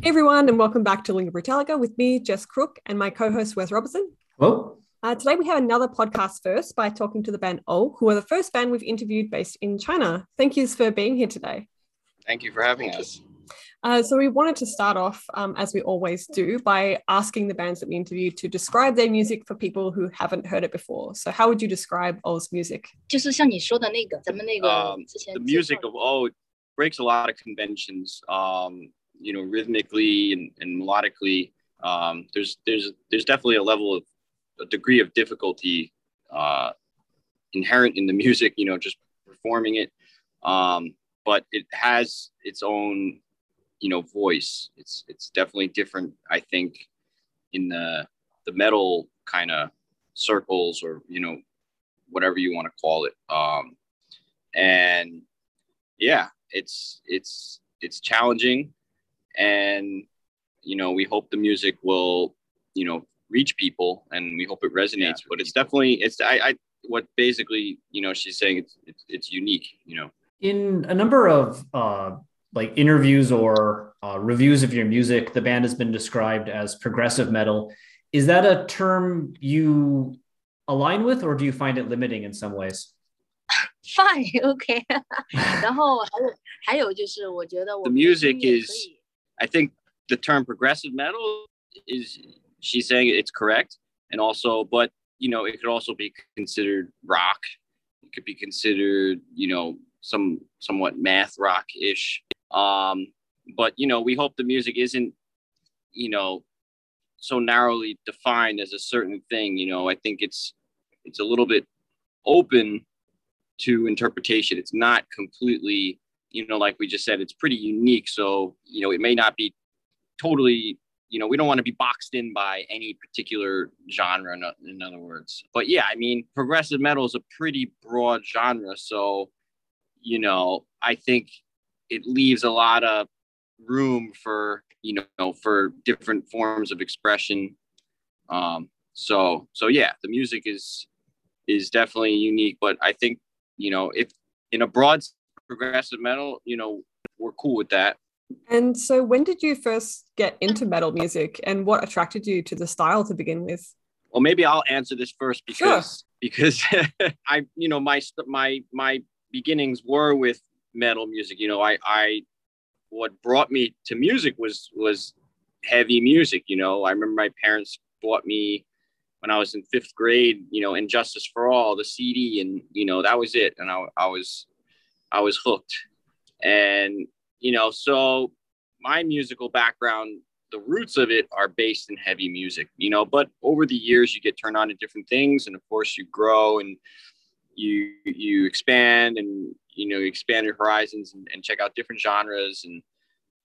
Hey everyone, and welcome back to Lingua Brutalica with me, Jess Crook, and my co-host Wes Robertson. Hello. Uh, today we have another podcast first by talking to the band Oh, who are the first band we've interviewed based in China. Thank yous for being here today. Thank you for having us. Uh, so we wanted to start off, um, as we always do, by asking the bands that we interviewed to describe their music for people who haven't heard it before. So how would you describe Ou's music? um, The music of Oh breaks a lot of conventions. Um, you know, rhythmically and, and melodically. Um, there's there's there's definitely a level of a degree of difficulty uh, inherent in the music. You know, just performing it. Um, but it has its own, you know, voice. It's it's definitely different. I think in the the metal kind of circles or you know whatever you want to call it. Um, and yeah, it's it's it's challenging, and you know we hope the music will you know reach people, and we hope it resonates. but it's definitely it's I, I what basically you know she's saying it's it's, it's unique. You know. In a number of uh, like interviews or uh, reviews of your music, the band has been described as progressive metal. Is that a term you align with, or do you find it limiting in some ways? fine OK，然后还有还有就是我觉得我 The 们的 music 音乐 is- 可以 I think the term progressive metal is she's saying it's correct, and also, but you know, it could also be considered rock. It could be considered, you know, some somewhat math rock ish. Um, but you know, we hope the music isn't, you know, so narrowly defined as a certain thing. You know, I think it's it's a little bit open to interpretation. It's not completely you know, like we just said, it's pretty unique. So, you know, it may not be totally, you know, we don't want to be boxed in by any particular genre, in, other words. But yeah, I mean, progressive metal is a pretty broad genre. So, you know, I think it leaves a lot of room for, you know, for different forms of expression. Um, so, so yeah, the music is, is definitely unique, but I think, you know, if in a broad progressive metal, you know, we're cool with that. And so when did you first get into metal music and what attracted you to the style to begin with? Well, maybe I'll answer this first because because I, you know, my my my beginnings were with metal music. You know, I I what brought me to music was was heavy music. You know, I remember my parents bought me when I was in fifth grade. You know, And Justice for All, the CD, and you know that was it. And I I was I was hooked. And you know, so my musical background the roots of it are based in heavy music, you know, but over the years you get turned on to different things and of course you grow and you you expand and you know you expand your horizons and, and check out different genres and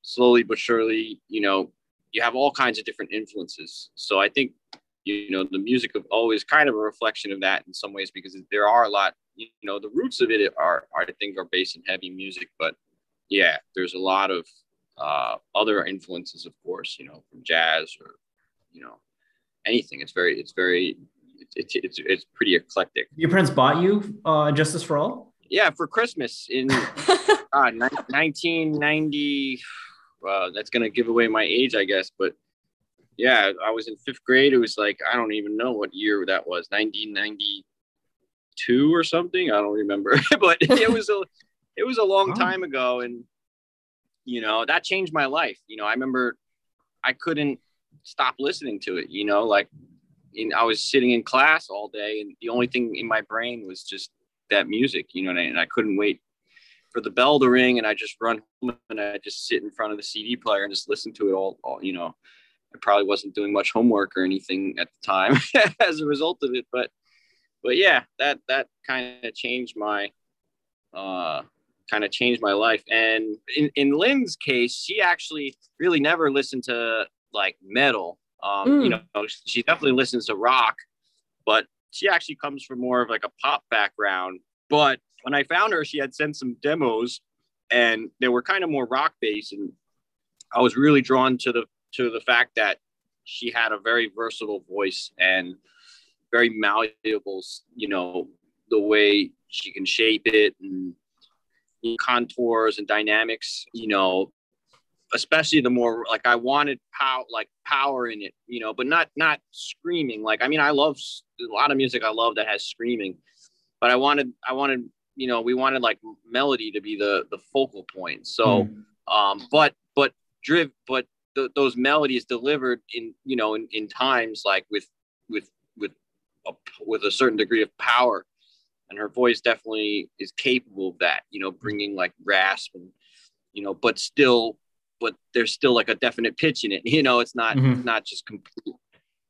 slowly but surely, you know, you have all kinds of different influences. So I think you know the music of always kind of a reflection of that in some ways because there are a lot you know the roots of it are, are I think are based in heavy music, but yeah, there's a lot of uh, other influences, of course, you know, from jazz or, you know, anything. It's very, it's very, it's, it's, it's pretty eclectic. Your parents bought you uh, Justice for All? Yeah, for Christmas in uh, ni- 1990. Uh, that's going to give away my age, I guess. But yeah, I was in fifth grade. It was like, I don't even know what year that was, 1992 or something. I don't remember. but it was a, it was a long Oh. time ago, and you know that changed my life. You know, I remember I couldn't stop listening to it. You know, like in, I was sitting in class all day, and the only thing in my brain was just that music. You know, and I, and I couldn't wait for the bell to ring, and I just run home and I just sit in front of the CD player and just listen to it all. all you know, I probably wasn't doing much homework or anything at the time as a result of it, but but yeah, that that kind of changed my uh kind of changed my life. And in, in Lynn's case, she actually really never listened to like metal. Um, Mm. you know, she definitely listens to rock, but she actually comes from more of like a pop background. But when I found her, she had sent some demos and they were kind of more rock based. And I was really drawn to the to the fact that she had a very versatile voice and very malleable, you know, the way she can shape it and contours and dynamics, you know, especially the more like I wanted power, like power in it, you know, but not not screaming. Like I mean, I love a lot of music I love that has screaming, but I wanted I wanted you know we wanted like melody to be the the focal point. So, um, but but driv but th- those melodies delivered in you know in, in times like with a, with a certain degree of power and her voice definitely is capable of that you know bringing like rasp and you know but still but there's still like a definite pitch in it you know it's not Mhm. not just complete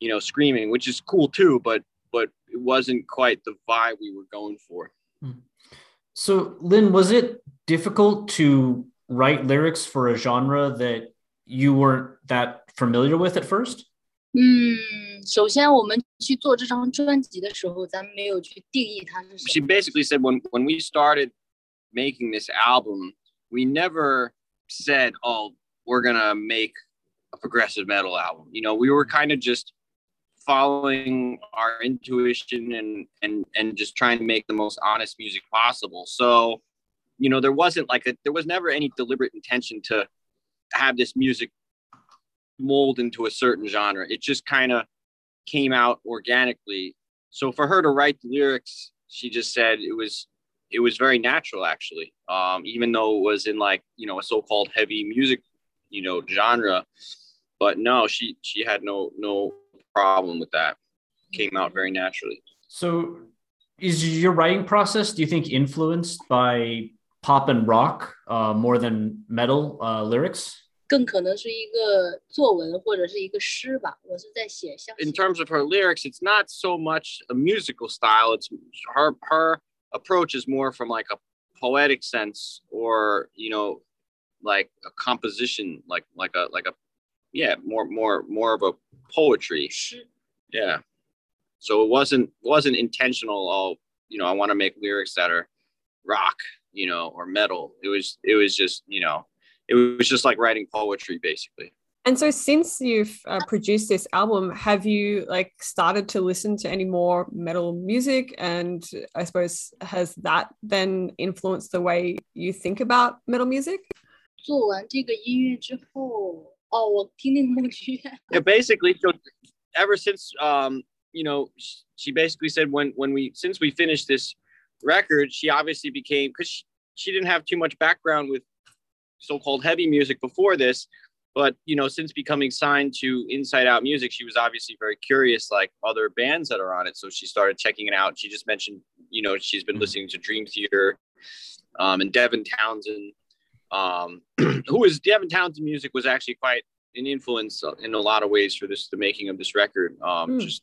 you know screaming which is cool too but but it wasn't quite the vibe we were going for So, Lynn, was it difficult to write lyrics for a genre that you weren't that familiar with at first? 嗯，首先我们 去做这张专辑的时候，咱们没有去定义它是什 she 么。 basically said when when we started making this album, we never said, "Oh, we're gonna make a progressive metal album." You know, we were kind of just following our intuition and and and just trying to make the most honest music possible. So, you know, there wasn't like a there was never any deliberate intention to have this music mold into a certain genre. It just kind of came out organically. So for her to write the lyrics she just said it was it was very natural actually. Um, even though it was in like you know a so-called heavy music you know genre. But no she she had no no problem with that. Came out very naturally. So, is your writing process, do you think, influenced by pop and rock uh, more than metal uh, lyrics? 更可能是一个作文或者是一个诗吧。我是在写像 in terms of her lyrics it's not so much a musical style it's her her approach is more from like a poetic sense or you know like a composition like like a like a yeah more more more of a poetry 诗， yeah so it wasn't wasn't intentional oh you know i want to make lyrics that are rock you know or metal it was it was just you know it was just like writing poetry basically And so, since you've uh, produced this album, have you like started to listen to any more metal music? And I suppose has that then influenced the way you think about metal music? 做完这个音乐之后，哦，我听那个梦剧院， yeah, basically so ever since um you know sh- she basically said when when we since we finished this record she obviously became because she, she didn't have too much background with so-called heavy music before this but you know since becoming signed to inside out music she was obviously very curious like other bands that are on it so she started checking it out she just mentioned you know she's been Mhm. listening to dream theater um, and devin townsend um, who was devin townsend music was actually quite an influence in a lot of ways for this the making of this record um Mm. just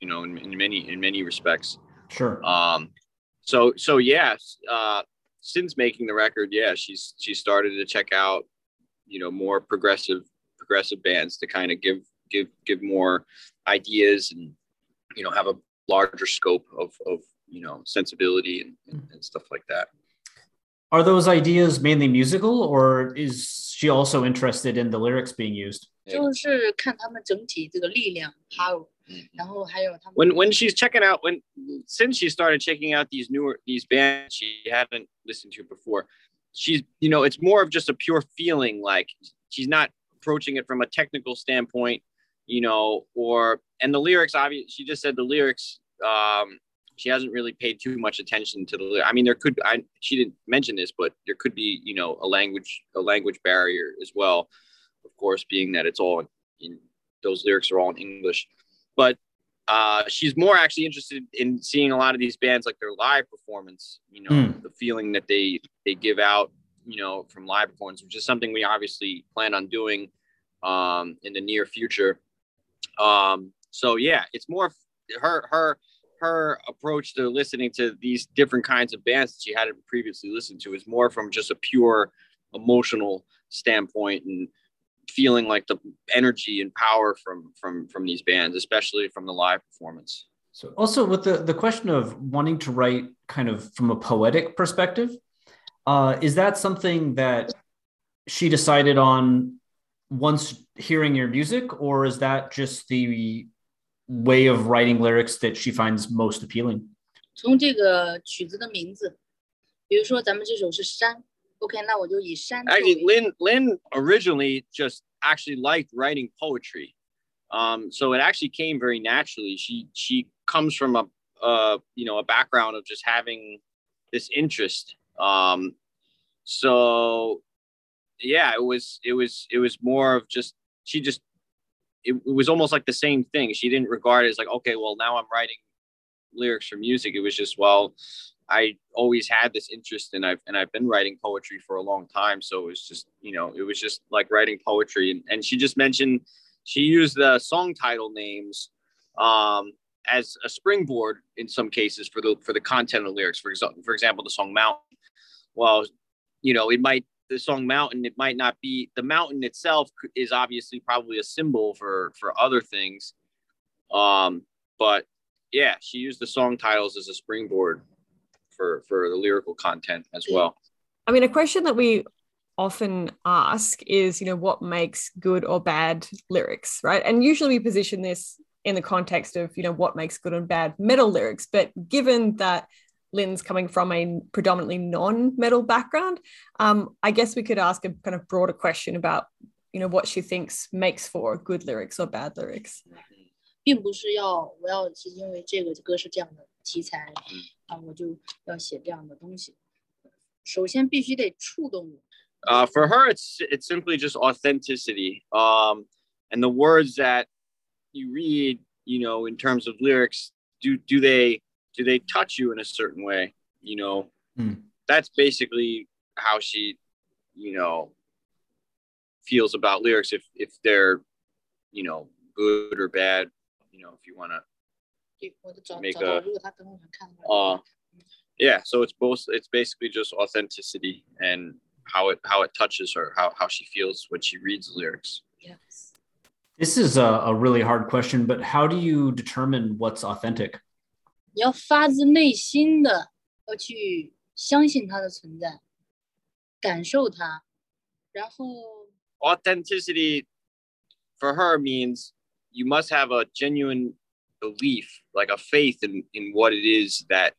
you know in, in many in many respects Sure. um so so yes uh since making the record yeah she's she started to check out you know more progressive progressive bands to kind of give give give more ideas and you know have a larger scope of of you know sensibility and, and, and stuff like that Are those ideas mainly musical, or is she also interested in the lyrics being used? 就是看他们整体这个力量 power， Mhm. 然后还有他们 when when she's checking out when since she started checking out these newer these bands she hadn't listened to before she's you know it's more of just a pure feeling like she's not approaching it from a technical standpoint you know or and the lyrics obviously she just said the lyrics um she hasn't really paid too much attention to the i mean there could i she didn't mention this but there could be you know a language a language barrier as well of course being that it's all in those lyrics are all in english but uh, she's more actually interested in seeing a lot of these bands like their live performance you know mm. the feeling that they they give out you know from live performance which is something we obviously plan on doing um, in the near future um, so yeah it's more her her her approach to listening to these different kinds of bands that she hadn't previously listened to is more from just a pure emotional standpoint and feeling like the energy and power from from from these bands especially from the live performance so also with the the question of wanting to write kind of from a poetic perspective uh, is that something that she decided on once hearing your music or is that just the way of writing lyrics that she finds most appealing? 从这个曲子的名字，比如说咱们这首是山 ，OK，那我就以山。Actually, Lynn Lynn originally just actually liked writing poetry, um, so it actually came very naturally. She she comes from a uh, you know a background of just having this interest. Um, so yeah, it was it was it was more of just she just it, it was almost like the same thing. She didn't regard it as like, okay, well, now I'm writing lyrics for music. It was just, well, I always had this interest and I've and I've been writing poetry for a long time. So it was just, you know, it was just like writing poetry. And, and she just mentioned she used the song title names um, as a springboard in some cases for the for the content of the lyrics. For example, for example, the song Mountain. Well, you know, it might the song mountain it might not be the mountain itself is obviously probably a symbol for for other things um but yeah she used the song titles as a springboard for for the lyrical content as well i mean a question that we often ask is you know what makes good or bad lyrics right and usually we position this in the context of you know what makes good and bad metal lyrics but given that Lynn's coming from a predominantly non-metal background, um, I guess we could ask a kind of broader question about, you know, what she thinks makes for good lyrics or bad lyrics. 并不是要我要是因为这个歌是这样的题材 啊，我就要写这样的东西。首先必须得触动我。Uh, for her, it's it's simply just authenticity. Um, and the words that you read, you know, in terms of lyrics, do do they do they touch you in a certain way you know mm. that's basically how she you know feels about lyrics if if they're you know good or bad you know if you want to make a uh, yeah so it's both it's basically just authenticity and how it how it touches her how, how she feels when she reads the lyrics yes this is a, a really hard question but how do you determine what's authentic 你要发自内心的要去相信它的存在，感受它，然后。Authenticity for her means you must have a genuine belief, like a faith in, in what it is that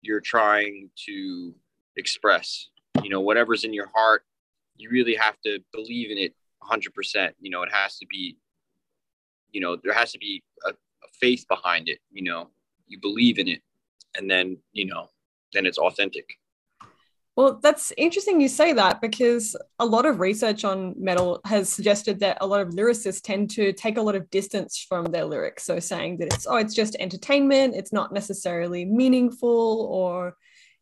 you're trying to express. You know, whatever's in your heart, you really have to believe in it 100%. You know, it has to be, you know, there has to be a, a faith behind it, you know you believe in it and then you know then it's authentic well that's interesting you say that because a lot of research on metal has suggested that a lot of lyricists tend to take a lot of distance from their lyrics so saying that it's oh it's just entertainment it's not necessarily meaningful or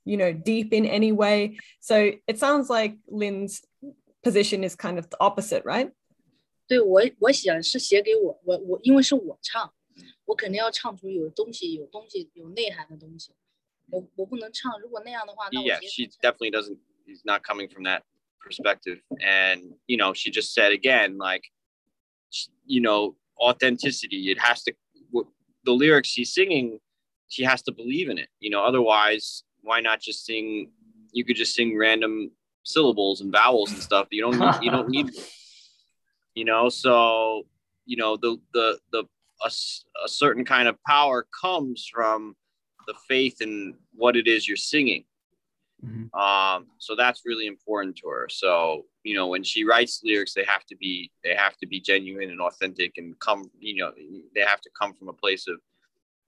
you know deep in any way so it sounds like lynn's position is kind of the opposite right 对我我想是写给我我我因为是我唱我肯定要唱出有东西、有东西、有内涵的东西。 我我不能唱，如果那样的话，那 yeah, she definitely doesn't. He's not coming from that perspective, and you know, she just said again, like, you know, authenticity. It has to. The lyrics she's singing, she has to believe in it. You know, otherwise, why not just sing? You could just sing random syllables and vowels and stuff. You don't. Need, you don't need. You know, so you know the the the a, a certain kind of power comes from the faith in what it is you're singing. Mm-hmm. Um, so that's really important to her. So you know, when she writes lyrics, they have to be they have to be genuine and authentic, and come you know they have to come from a place of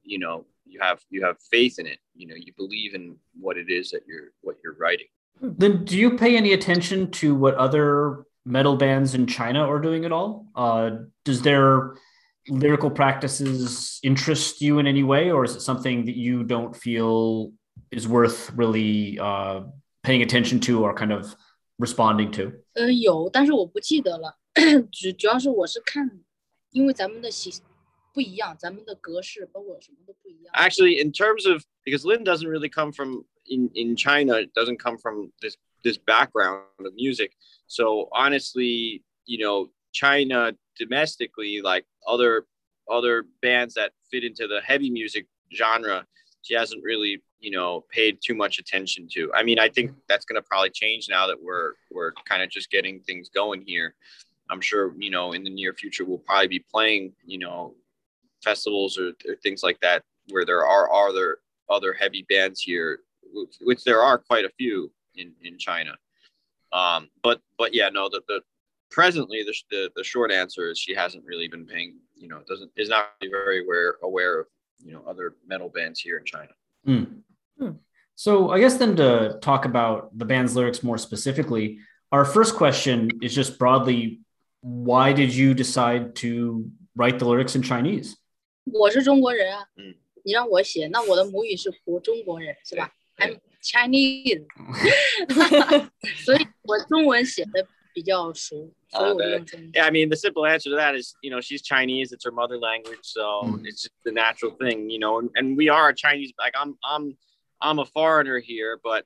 you know you have you have faith in it you know you believe in what it is that you're what you're writing then do you pay any attention to what other metal bands in china are doing at all uh, does their lyrical practices interest you in any way, or is it something that you don't feel is worth really uh, paying attention to or kind of responding to？呃，有，但是我不记得了。主主要是我是看，因为咱们的习不一样，咱们的格式包括什么都不一样。Actually, in terms of because Lynn doesn't really come from in in China, it doesn't come from this this background of music. So honestly, you know, china domestically like other other bands that fit into the heavy music genre she hasn't really you know paid too much attention to. I mean i think that's going to probably change now that we're we're kind of just getting things going here. I'm sure you know in the near future we'll probably be playing you know festivals or, or things like that where there are other other heavy bands here which, which there are quite a few in in china. Um but but yeah no the, the presently the, the the short answer is she hasn't really been paying you know doesn't is not very aware aware of you know other metal bands here in china Hmm. Hmm. So I guess then to talk about the band's lyrics more specifically, our first question is just broadly, why did you decide to write the lyrics in Chinese? 我是中国人啊，嗯你让我写，那我的母语是国中国人，是吧？I'm Chinese，所以我中文写的 Yeah, I mean, the simple answer to that is, you know, she's Chinese. It's her mother language, so mm. it's just the natural thing, you know. And, and we are a Chinese. Like I'm, I'm, I'm a foreigner here, but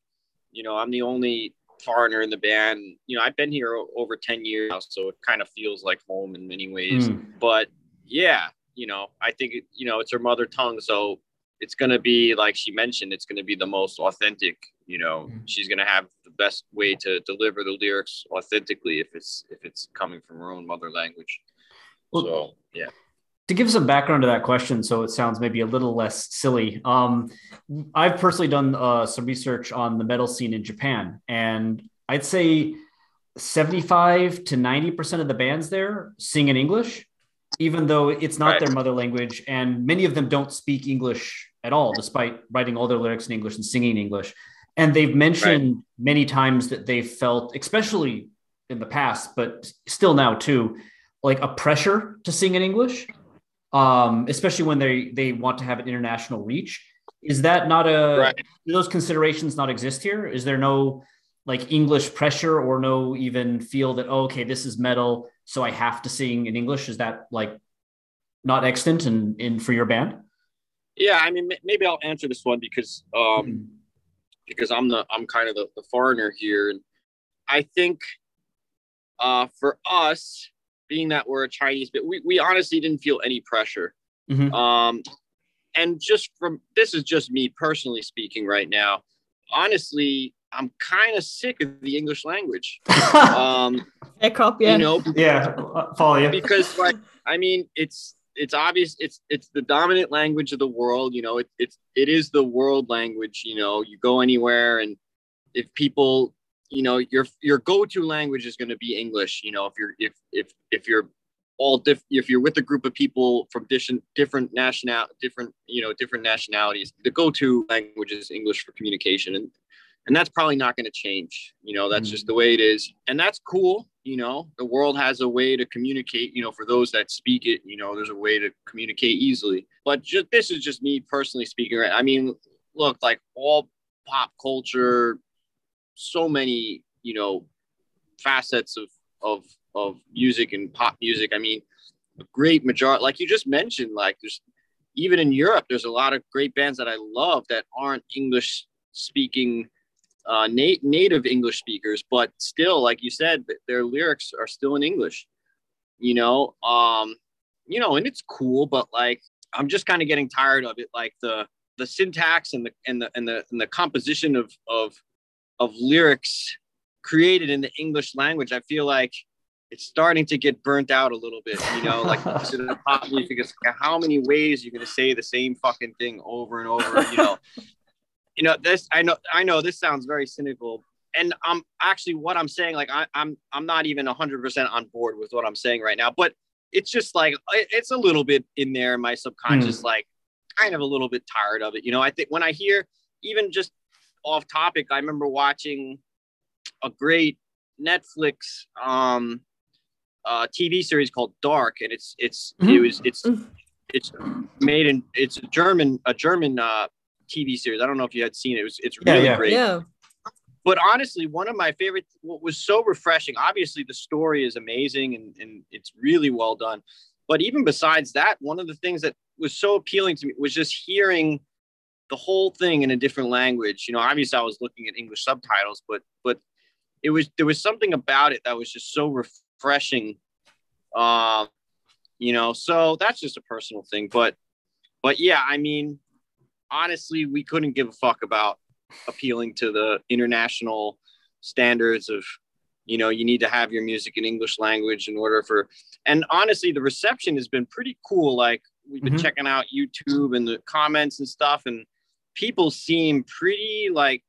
you know, I'm the only foreigner in the band. You know, I've been here over ten years now, so it kind of feels like home in many ways. Mm. But yeah, you know, I think you know it's her mother tongue, so it's going to be like she mentioned it's going to be the most authentic you know mm. she's going to have best way to deliver the lyrics authentically if it's if it's coming from her own mother language Well- so yeah To give some background to that question, so it sounds maybe a little less silly, um, I've personally done uh, some research on the metal scene in Japan, and I'd say 75 to 90% of the bands there sing in English, even though it's not Right. their mother language. And many of them don't speak English at all, despite writing all their lyrics in English and singing in English. And they've mentioned many times that they felt, especially in the past, but still now too, like a pressure to sing in English, um, especially when they they want to have an international reach. Is that not a Right. do those considerations not exist here? Is there no like English pressure or no even feel that oh, okay, this is metal, so I have to sing in English? Is that like not extant in in for your band? yeah i mean ma- maybe i'll answer this one because um because i'm the i'm kind of the, the foreigner here and i think uh for us being that we're a chinese but we, we honestly didn't feel any pressure Mhm. um and just from this is just me personally speaking right now honestly i'm kind of sick of the english language um Fair cop, yeah. you know yeah, uh, follow you. because like i mean it's it's obvious it's it's the dominant language of the world you know it, it's it is the world language you know you go anywhere and if people you know your your go-to language is going to be english you know if you're if if if you're all diff if you're with a group of people from different different national different you know different nationalities the go-to language is english for communication and and that's probably not going to change you know that's Mm. just the way it is and that's cool you know the world has a way to communicate you know for those that speak it you know there's a way to communicate easily. But just this is just me personally speaking right? I mean look like all pop culture so many you know facets of of of music and pop music. I mean a great majority like you just mentioned like there's even in europe there's a lot of great bands that i love that aren't english speaking uh, na- native English speakers, but still, like you said, their lyrics are still in English. You know, um, you know, and it's cool, but like I'm just kind of getting tired of it. Like the the syntax and the and the and the and the composition of of of lyrics created in the English language. I feel like it's starting to get burnt out a little bit. You know, like listen to pop music. It's like, how many ways you're gonna say the same fucking thing over and over? You know you know this i know i know this sounds very cynical and i'm actually what i'm saying like I, i'm i'm not even 100% on board with what i'm saying right now but it's just like it- it's a little bit in there in my subconscious like kind of a little bit tired of it. You know, I think when I hear even just off topic, I remember watching a great Netflix um, uh, TV series called Dark, and it's it's mm-hmm. it was it's it's made in it's a German a German uh, TV series. I don't know if you had seen it. it was it's really yeah, yeah. great. Yeah. But honestly, one of my favorite, what was so refreshing, obviously the story is amazing and, and it's really well done. But even besides that, one of the things that was so appealing to me was just hearing the whole thing in a different language. You know, obviously I was looking at English subtitles, but but it was there was something about it that was just so refreshing. Uh, you know, so that's just a personal thing. But but yeah, I mean, honestly, we couldn't give a fuck about appealing to the international standards of you know you need to have your music in english language in order for and honestly the reception has been pretty cool. Like we've been mm-hmm. checking out youtube and the comments and stuff and people seem pretty like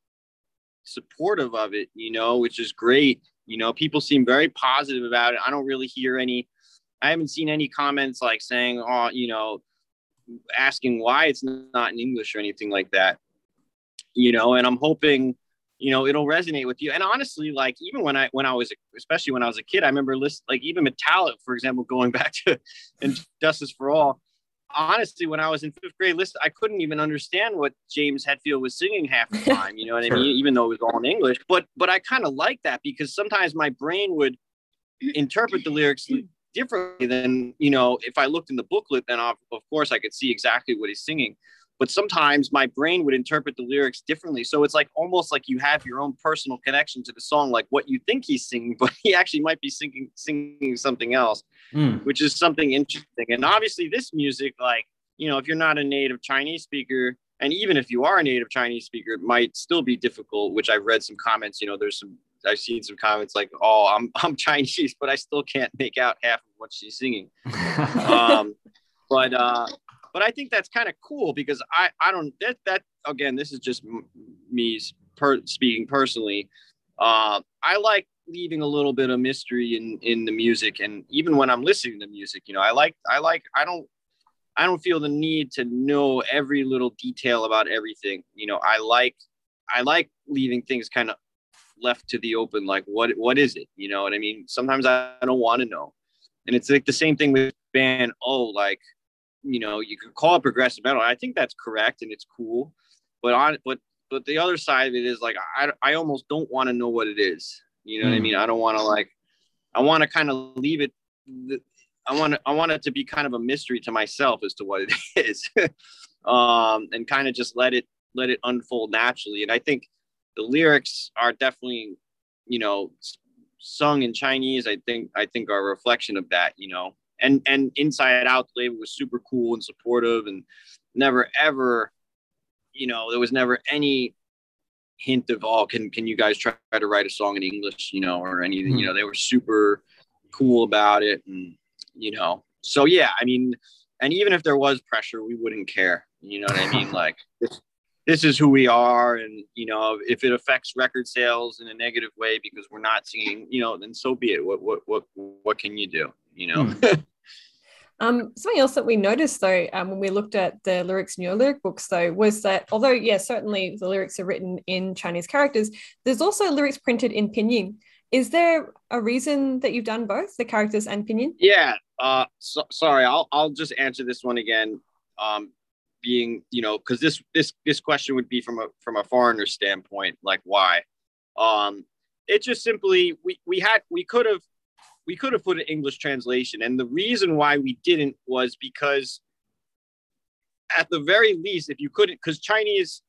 supportive of it you know which is great. You know people seem very positive about it. I don't really hear any i haven't seen any comments like saying oh you know asking why it's not in english or anything like that you know, and I'm hoping, you know, it'll resonate with you. And honestly, like even when I when I was especially when I was a kid, I remember list like even Metallica, for example, going back to and Justice for All. Honestly, when I was in fifth grade, list I couldn't even understand what James Hetfield was singing half the time. You know what sure. I mean? Even though it was all in English, but but I kind of like that because sometimes my brain would interpret the lyrics differently than you know if I looked in the booklet. Then of, of course I could see exactly what he's singing but sometimes my brain would interpret the lyrics differently. So it's like almost like you have your own personal connection to the song, like what you think he's singing, but he actually might be singing singing something else, mm. which is something interesting. And obviously, this music, like you know, if you're not a native Chinese speaker, and even if you are a native Chinese speaker, it might still be difficult. Which I've read some comments. You know, there's some I've seen some comments like, "Oh, I'm I'm Chinese, but I still can't make out half of what she's singing." um, but uh, but I think that's kind of cool because I I don't that that again this is just me per, speaking personally. Uh, I like leaving a little bit of mystery in in the music and even when I'm listening to music, you know, I like I like I don't I don't feel the need to know every little detail about everything. You know, I like I like leaving things kind of left to the open like what what is it? You know what i mean? Sometimes i don't want to know. And it's like the same thing with band oh like you know you could call it progressive metal. I think that's correct and it's cool. But on but but the other side of it is like i, I almost don't want to know what it is. You know mm. what i hmm. mean? I don't want to like i want to kind of leave it i want i want it to be kind of a mystery to myself as to what it is. Um and kind of just let it let it unfold naturally. And i think the lyrics are definitely you know sung in chinese. I think i think are a reflection of that you know. And and inside out the label was super cool and supportive and never ever you know there was never any hint of oh can can you guys try to write a song in english? you know or anything mm-hmm. you know they were super cool about it and you know. So yeah i mean and even if there was pressure we wouldn't care. You know what i mean? Like this, this is who we are and you know if it affects record sales in a negative way because we're not seeing you know then so be it what what what what can you do you know. Mm. um, something else that we noticed though, um, when we looked at the lyrics in your lyric books, though, was that although, yeah, certainly the lyrics are written in Chinese characters, there's also lyrics printed in pinyin. Is there a reason that you've done both the characters and pinyin? Yeah. Uh, so, sorry, I'll I'll just answer this one again. Um, being you know, because this this this question would be from a from a foreigner standpoint, like why? Um, it just simply we we had we could have we could have put an English translation. And the reason why we didn't was because, at the very least, if you couldn't, because Chinese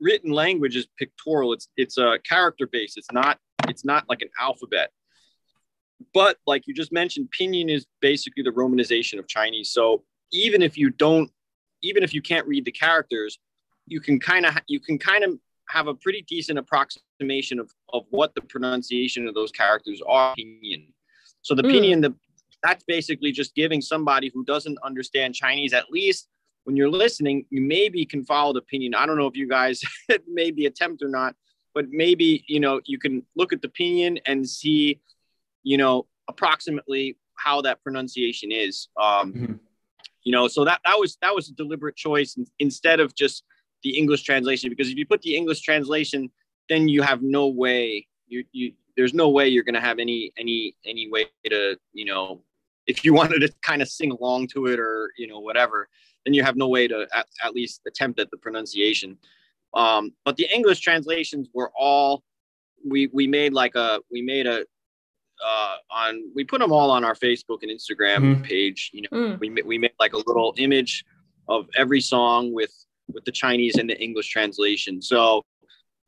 written language is pictorial. It's it's a character base. It's not it's not like an alphabet. But like you just mentioned, Pinyin is basically the romanization of Chinese. So even if you don't, even if you can't read the characters, you can kind of you can kind of have a pretty decent approximation of, of what the pronunciation of those characters are. Pinyin. So the mm. pinyin, the that's basically just giving somebody who doesn't understand Chinese at least when you're listening, you maybe can follow the pinyin. I don't know if you guys made the attempt or not, but maybe you know you can look at the pinyin and see, you know, approximately how that pronunciation is. Um, mm-hmm. You know so that that was that was a deliberate choice instead of just the english translation because if you put the english translation then you have no way you you there's no way you're going to have any any any way to you know if you wanted to kind of sing along to it or you know whatever then you have no way to at, at least attempt at the pronunciation. Um, but the english translations were all we we made like a we made a uh, on we put them all on our Facebook and Instagram mm-hmm. page. You know, mm. we we made like a little image of every song with with the Chinese and the English translation. So,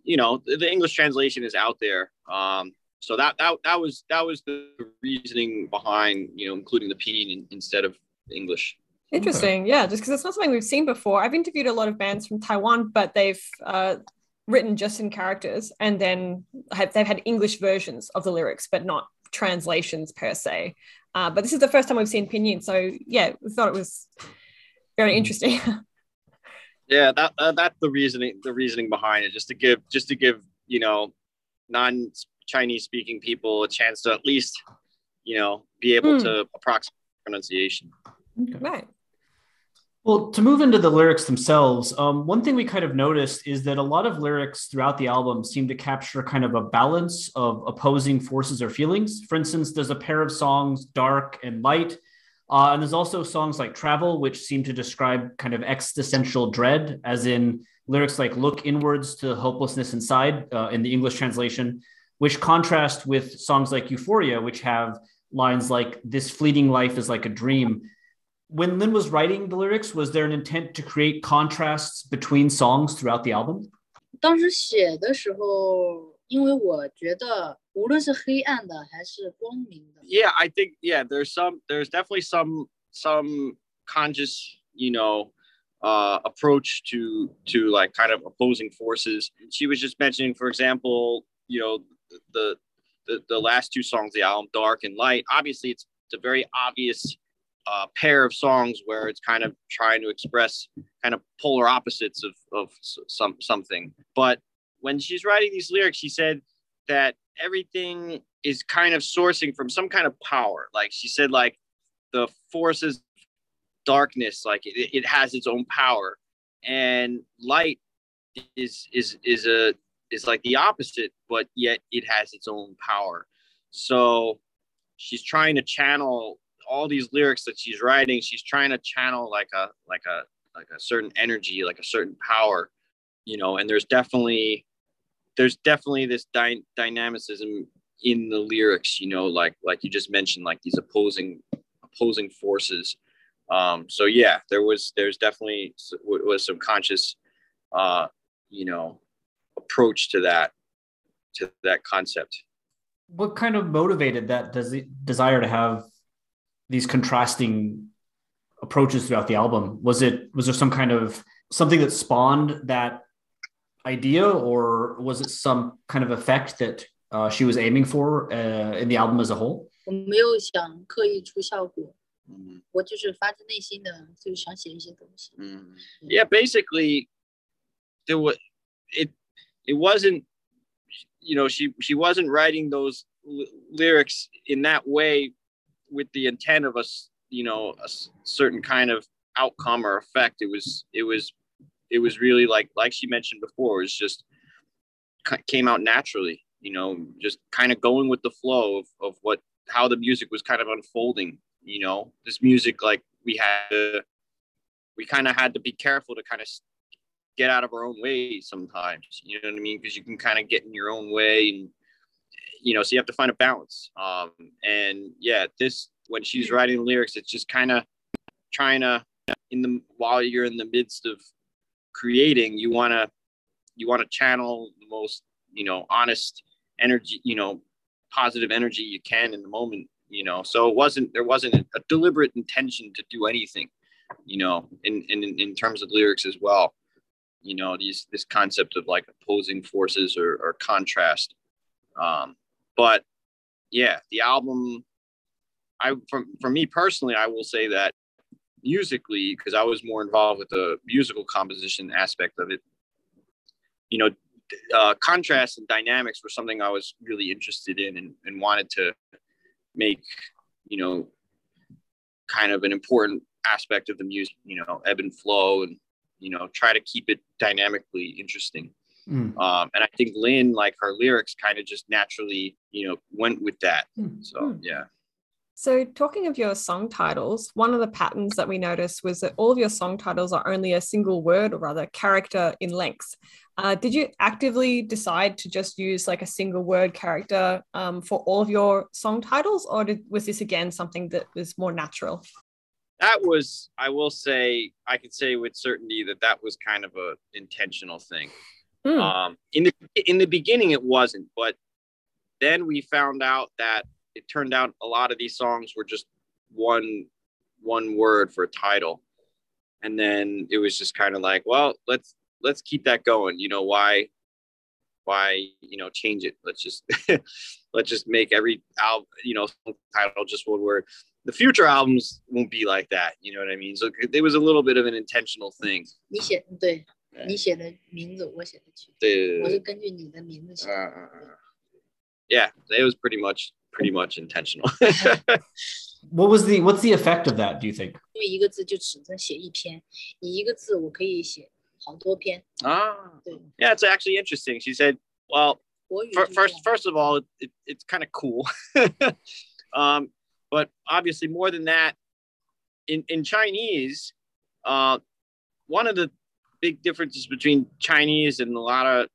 you know, the, the English translation is out there. Um, so that that that was that was the reasoning behind you know including the pinyin instead of English. Interesting, yeah, just because it's not something we've seen before. I've interviewed a lot of bands from Taiwan, but they've uh, written just in characters, and then have, they've had English versions of the lyrics, but not translations per se. Uh, but this is the first time we've seen pinyin, so yeah, we thought it was very interesting. yeah, that uh, that's the reasoning the reasoning behind it, just to give just to give you know non Chinese speaking people a chance to at least you know be able mm. to approximate pronunciation. Right. Well, to move into the lyrics themselves, um, one thing we kind of noticed is that a lot of lyrics throughout the album seem to capture kind of a balance of opposing forces or feelings. For instance, there's a pair of songs, Dark and Light. Uh, and there's also songs like Travel, which seem to describe kind of existential dread, as in lyrics like Look Inwards to Hopelessness Inside uh, in the English translation, which contrast with songs like Euphoria, which have lines like This fleeting life is like a dream when Lin was writing the lyrics, was there an intent to create contrasts between songs throughout the album? 当时写的时候，因为我觉得无论是黑暗的还是光明的。Yeah, I think yeah, there's some, there's definitely some some conscious, you know, uh, approach to to like kind of opposing forces. She was just mentioning, for example, you know, the the the last two songs, the album, Dark and Light. Obviously, it's it's a very obvious uh, pair of songs where it's kind of trying to express kind of polar opposites of, of some something. But when she's writing these lyrics, she said that everything is kind of sourcing from some kind of power. Like she said, like the forces darkness, like it, it has its own power, and light is is is a is like the opposite, but yet it has its own power. So she's trying to channel all these lyrics that she's writing, she's trying to channel like a like a like a certain energy, like a certain power, you know. And there's definitely there's definitely this dy- dynamicism in the lyrics, you know, like like you just mentioned, like these opposing opposing forces. Um, so yeah, there was there's definitely was some conscious, uh, you know, approach to that to that concept. What kind of motivated that des- desire to have these contrasting approaches throughout the album? Was it was there some kind of something that spawned that idea or was it some kind of effect that uh, she was aiming for uh, in the album as a whole? Yeah, basically, there was it. It wasn't, you know, she she wasn't writing those lyrics in that way with the intent of us, you know, a certain kind of outcome or effect. It was, it was, it was really like, like she mentioned before, it was just came out naturally, you know, just kind of going with the flow of, of what, how the music was kind of unfolding, you know, this music, like we had to, we kind of had to be careful to kind of get out of our own way sometimes, you know what I mean? Because you can kind of get in your own way and you know, so you have to find a balance. Um, and yeah, this when she's writing the lyrics, it's just kind of trying to in the while you're in the midst of creating, you want to you want to channel the most you know honest energy, you know, positive energy you can in the moment. You know, so it wasn't there wasn't a deliberate intention to do anything. You know, in in in terms of lyrics as well. You know, these this concept of like opposing forces or, or contrast. Um, but yeah, the album, I from for me personally, I will say that musically, because I was more involved with the musical composition aspect of it. You know, uh, contrast and dynamics were something I was really interested in and, and wanted to make, you know, kind of an important aspect of the music, you know, ebb and flow and, you know, try to keep it dynamically interesting. Mm. Um, and I think Lynn, like her lyrics, kind of just naturally, you know, went with that. Mm. So mm. yeah. So, talking of your song titles, one of the patterns that we noticed was that all of your song titles are only a single word or rather character in length. Uh, did you actively decide to just use like a single word character um, for all of your song titles, or did, was this again something that was more natural? That was, I will say, I could say with certainty that that was kind of a intentional thing. Mm. Um, in the in the beginning, it wasn't, but then we found out that it turned out a lot of these songs were just one one word for a title and then it was just kind of like well let's let's keep that going you know why why you know change it let's just let's just make every album you know title just one word the future albums won't be like that you know what i mean so it was a little bit of an intentional thing 你写对 你写的名字我写的曲对我是根据你的名字写 yeah it was pretty much pretty much intentional. what was the what's the effect of that? Do you think? Yeah, it's actually interesting. She said, "Well, first, first of all, it, it's kind of cool, um, but obviously more than that, in in Chinese, uh, one of the big differences between Chinese and a lot of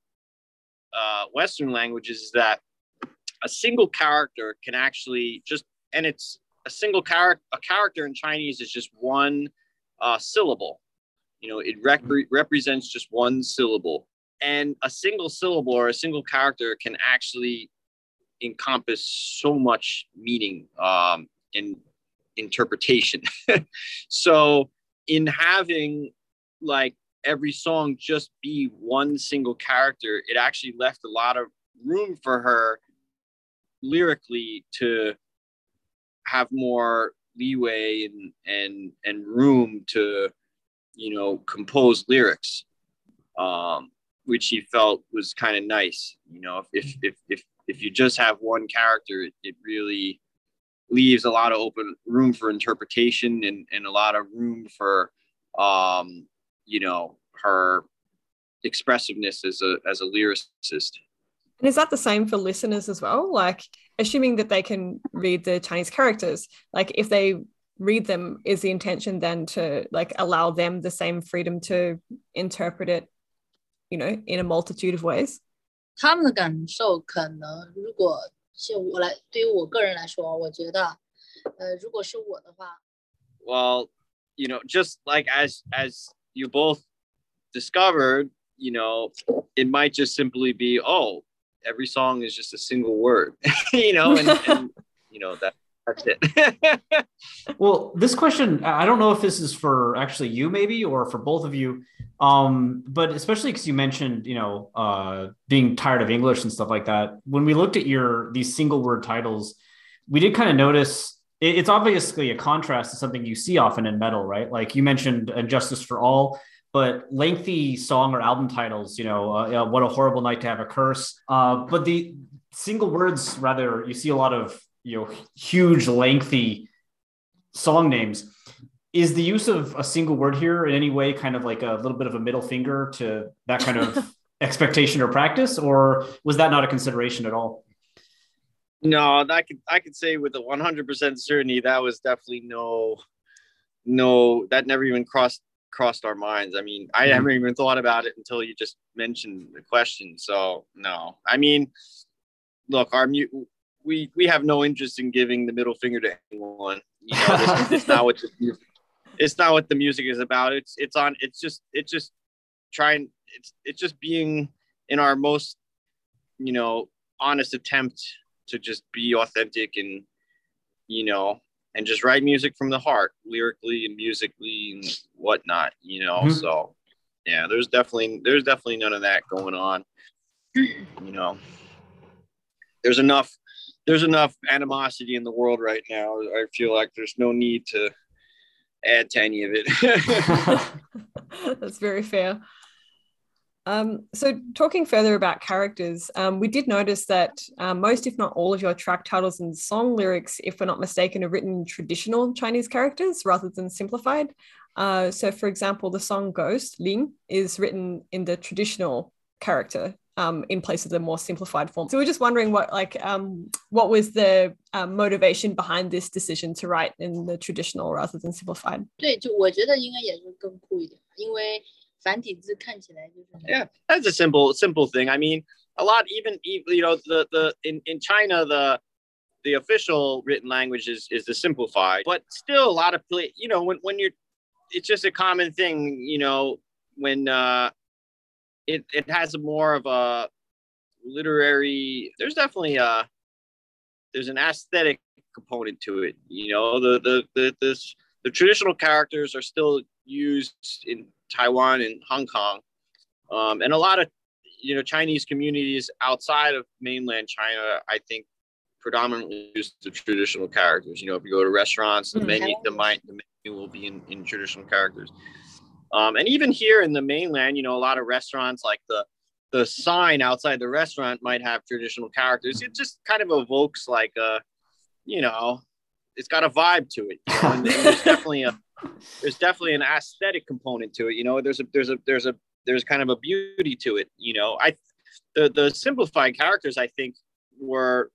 uh, Western languages is that a single character can actually just and it's a single character a character in chinese is just one uh, syllable. You know it rep- represents just one syllable. And a single syllable or a single character can actually encompass so much meaning um, and interpretation. So in having like every song just be one single character it actually left a lot of room for her lyrically to have more leeway and and and room to you know compose lyrics um which he felt was kind of nice you know if if if if you just have one character it, it really leaves a lot of open room for interpretation and and a lot of room for um you know her expressiveness as a as a lyricist and is that the same for listeners as well? Like, assuming that they can read the Chinese characters, like if they read them, is the intention then to like allow them the same freedom to interpret it, you know, in a multitude of ways? 他们的感受可能，如果是我来，对于我个人来说，我觉得，呃，如果是我的话，Well, you know, just like as as you both discovered, you know, it might just simply be, oh, every song is just a single word, you know, and, and you know that that's it. well, this question, I don't know if this is for actually you, maybe, or for both of you. Um, but especially because you mentioned, you know, uh, being tired of English and stuff like that. When we looked at your these single word titles, we did kind of notice it's obviously a contrast to something you see often in metal, right? Like you mentioned, "And Justice for All." but lengthy song or album titles, you know, uh, uh, what a horrible night to have a curse. Uh, but the single words, rather, you see a lot of, you know, huge, lengthy song names. Is the use of a single word here in any way kind of like a little bit of a middle finger to that kind of expectation or practice, or was that not a consideration at all? No, I could I could say with a 100% certainty that was definitely no no that never even crossed crossed our minds. I mean, I mm-hmm. haven't even thought about it until you just mentioned the question. So no, I mean, look, our we we have no interest in giving the middle finger to anyone. You know, it's, it's not what the, it's not what the music is about. It's it's on. It's just it's just trying. It's it's just being in our most you know honest attempt to just be authentic and you know and just write music from the heart, lyrically and musically and whatnot, you know. Mm-hmm. So yeah, there's definitely there's definitely none of that going on. You know, there's enough there's enough animosity in the world right now. I feel like there's no need to add to any of it. That's very fair. Um, so, talking further about characters, um, we did notice that um, most, if not all, of your track titles and song lyrics, if we're not mistaken, are written in traditional Chinese characters rather than simplified. Uh, so, for example, the song Ghost, Ling, is written in the traditional character um, in place of the more simplified form. So we're just wondering what like um, what was the um, motivation behind this decision to write in the traditional rather than simplified? 对，就我觉得应该也是更酷一点，因为 繁体字看起来就是 Yeah, that's a simple simple thing. I mean, a lot even you know the the in in China the the official written language is is the simplified, but still a lot of you know when when you're it's just a common thing, you know, when uh it it has a more of a literary there's definitely a there's an aesthetic component to it, you know, the the the this the traditional characters are still used in Taiwan and Hong Kong, um, and a lot of you know Chinese communities outside of mainland China. I think predominantly use the traditional characters. You know, if you go to restaurants, the mm-hmm. menu the, the menu will be in, in traditional characters. Um, and even here in the mainland, you know, a lot of restaurants like the the sign outside the restaurant might have traditional characters. It just kind of evokes like a, you know, it's got a vibe to it. You know? and, and there's definitely a there's definitely an aesthetic component to it. You know, there's a there's a there's a there's kind of a beauty to it. You know, I the the simplified characters I think were,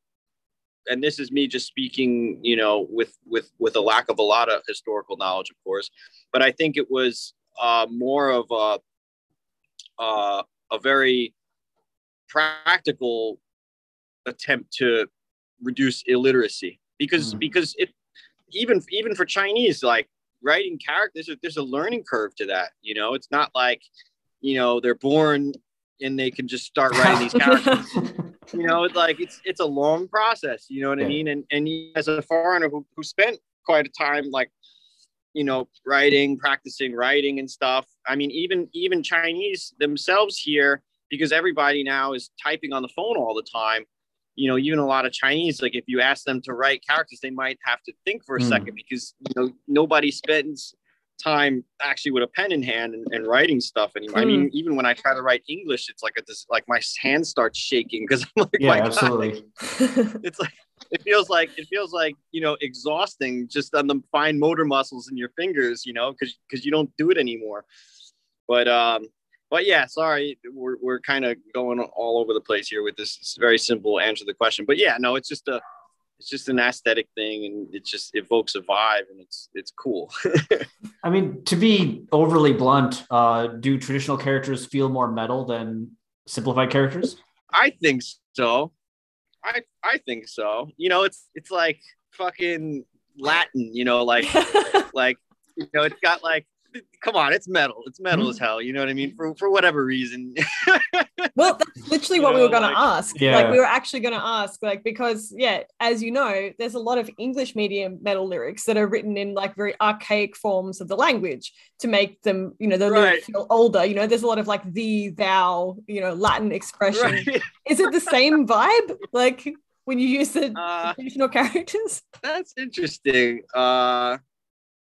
and this is me just speaking, you know, with with with a lack of a lot of historical knowledge, of course, but I think it was uh, more of a uh, a very practical attempt to reduce illiteracy because mm. because it even even for Chinese like writing characters, there's a, there's a learning curve to that. You know, it's not like, you know, they're born and they can just start writing these characters. you know, it's like it's it's a long process. You know what yeah. I mean? And and as a foreigner who, who spent quite a time like, you know, writing, practicing writing and stuff. I mean, even even Chinese themselves here, because everybody now is typing on the phone all the time you know, even a lot of Chinese, like if you ask them to write characters, they might have to think for a mm. second because you know nobody spends time actually with a pen in hand and, and writing stuff anymore. Mm. I mean, hmm. even when I try to write English, it's like a, this like my hand starts shaking because I'm like, yeah, absolutely. it's like it feels like it feels like you know exhausting just on the fine motor muscles in your fingers, you know, because because you don't do it anymore. But um, but yeah, sorry, we're, we're kind of going all over the place here with this very simple answer to the question. But yeah, no, it's just a it's just an aesthetic thing and it just evokes a vibe and it's it's cool. I mean, to be overly blunt, uh, do traditional characters feel more metal than simplified characters? I think so. I I think so. You know, it's it's like fucking Latin, you know, like like you know, it's got like come on, it's metal. It's metal mm-hmm. as hell. You know what I mean? For for whatever reason. well, that's literally what you we were going like, to ask. Yeah. Like we were actually going to ask, like because yeah, as you know, there's a lot of English medium metal lyrics that are written in like very archaic forms of the language to make them, you know, the right. lyrics feel older. You know, there's a lot of like the, thou, you know, Latin expression. Right. Is it the same vibe? Like when you use the uh, traditional characters? That's interesting. Uh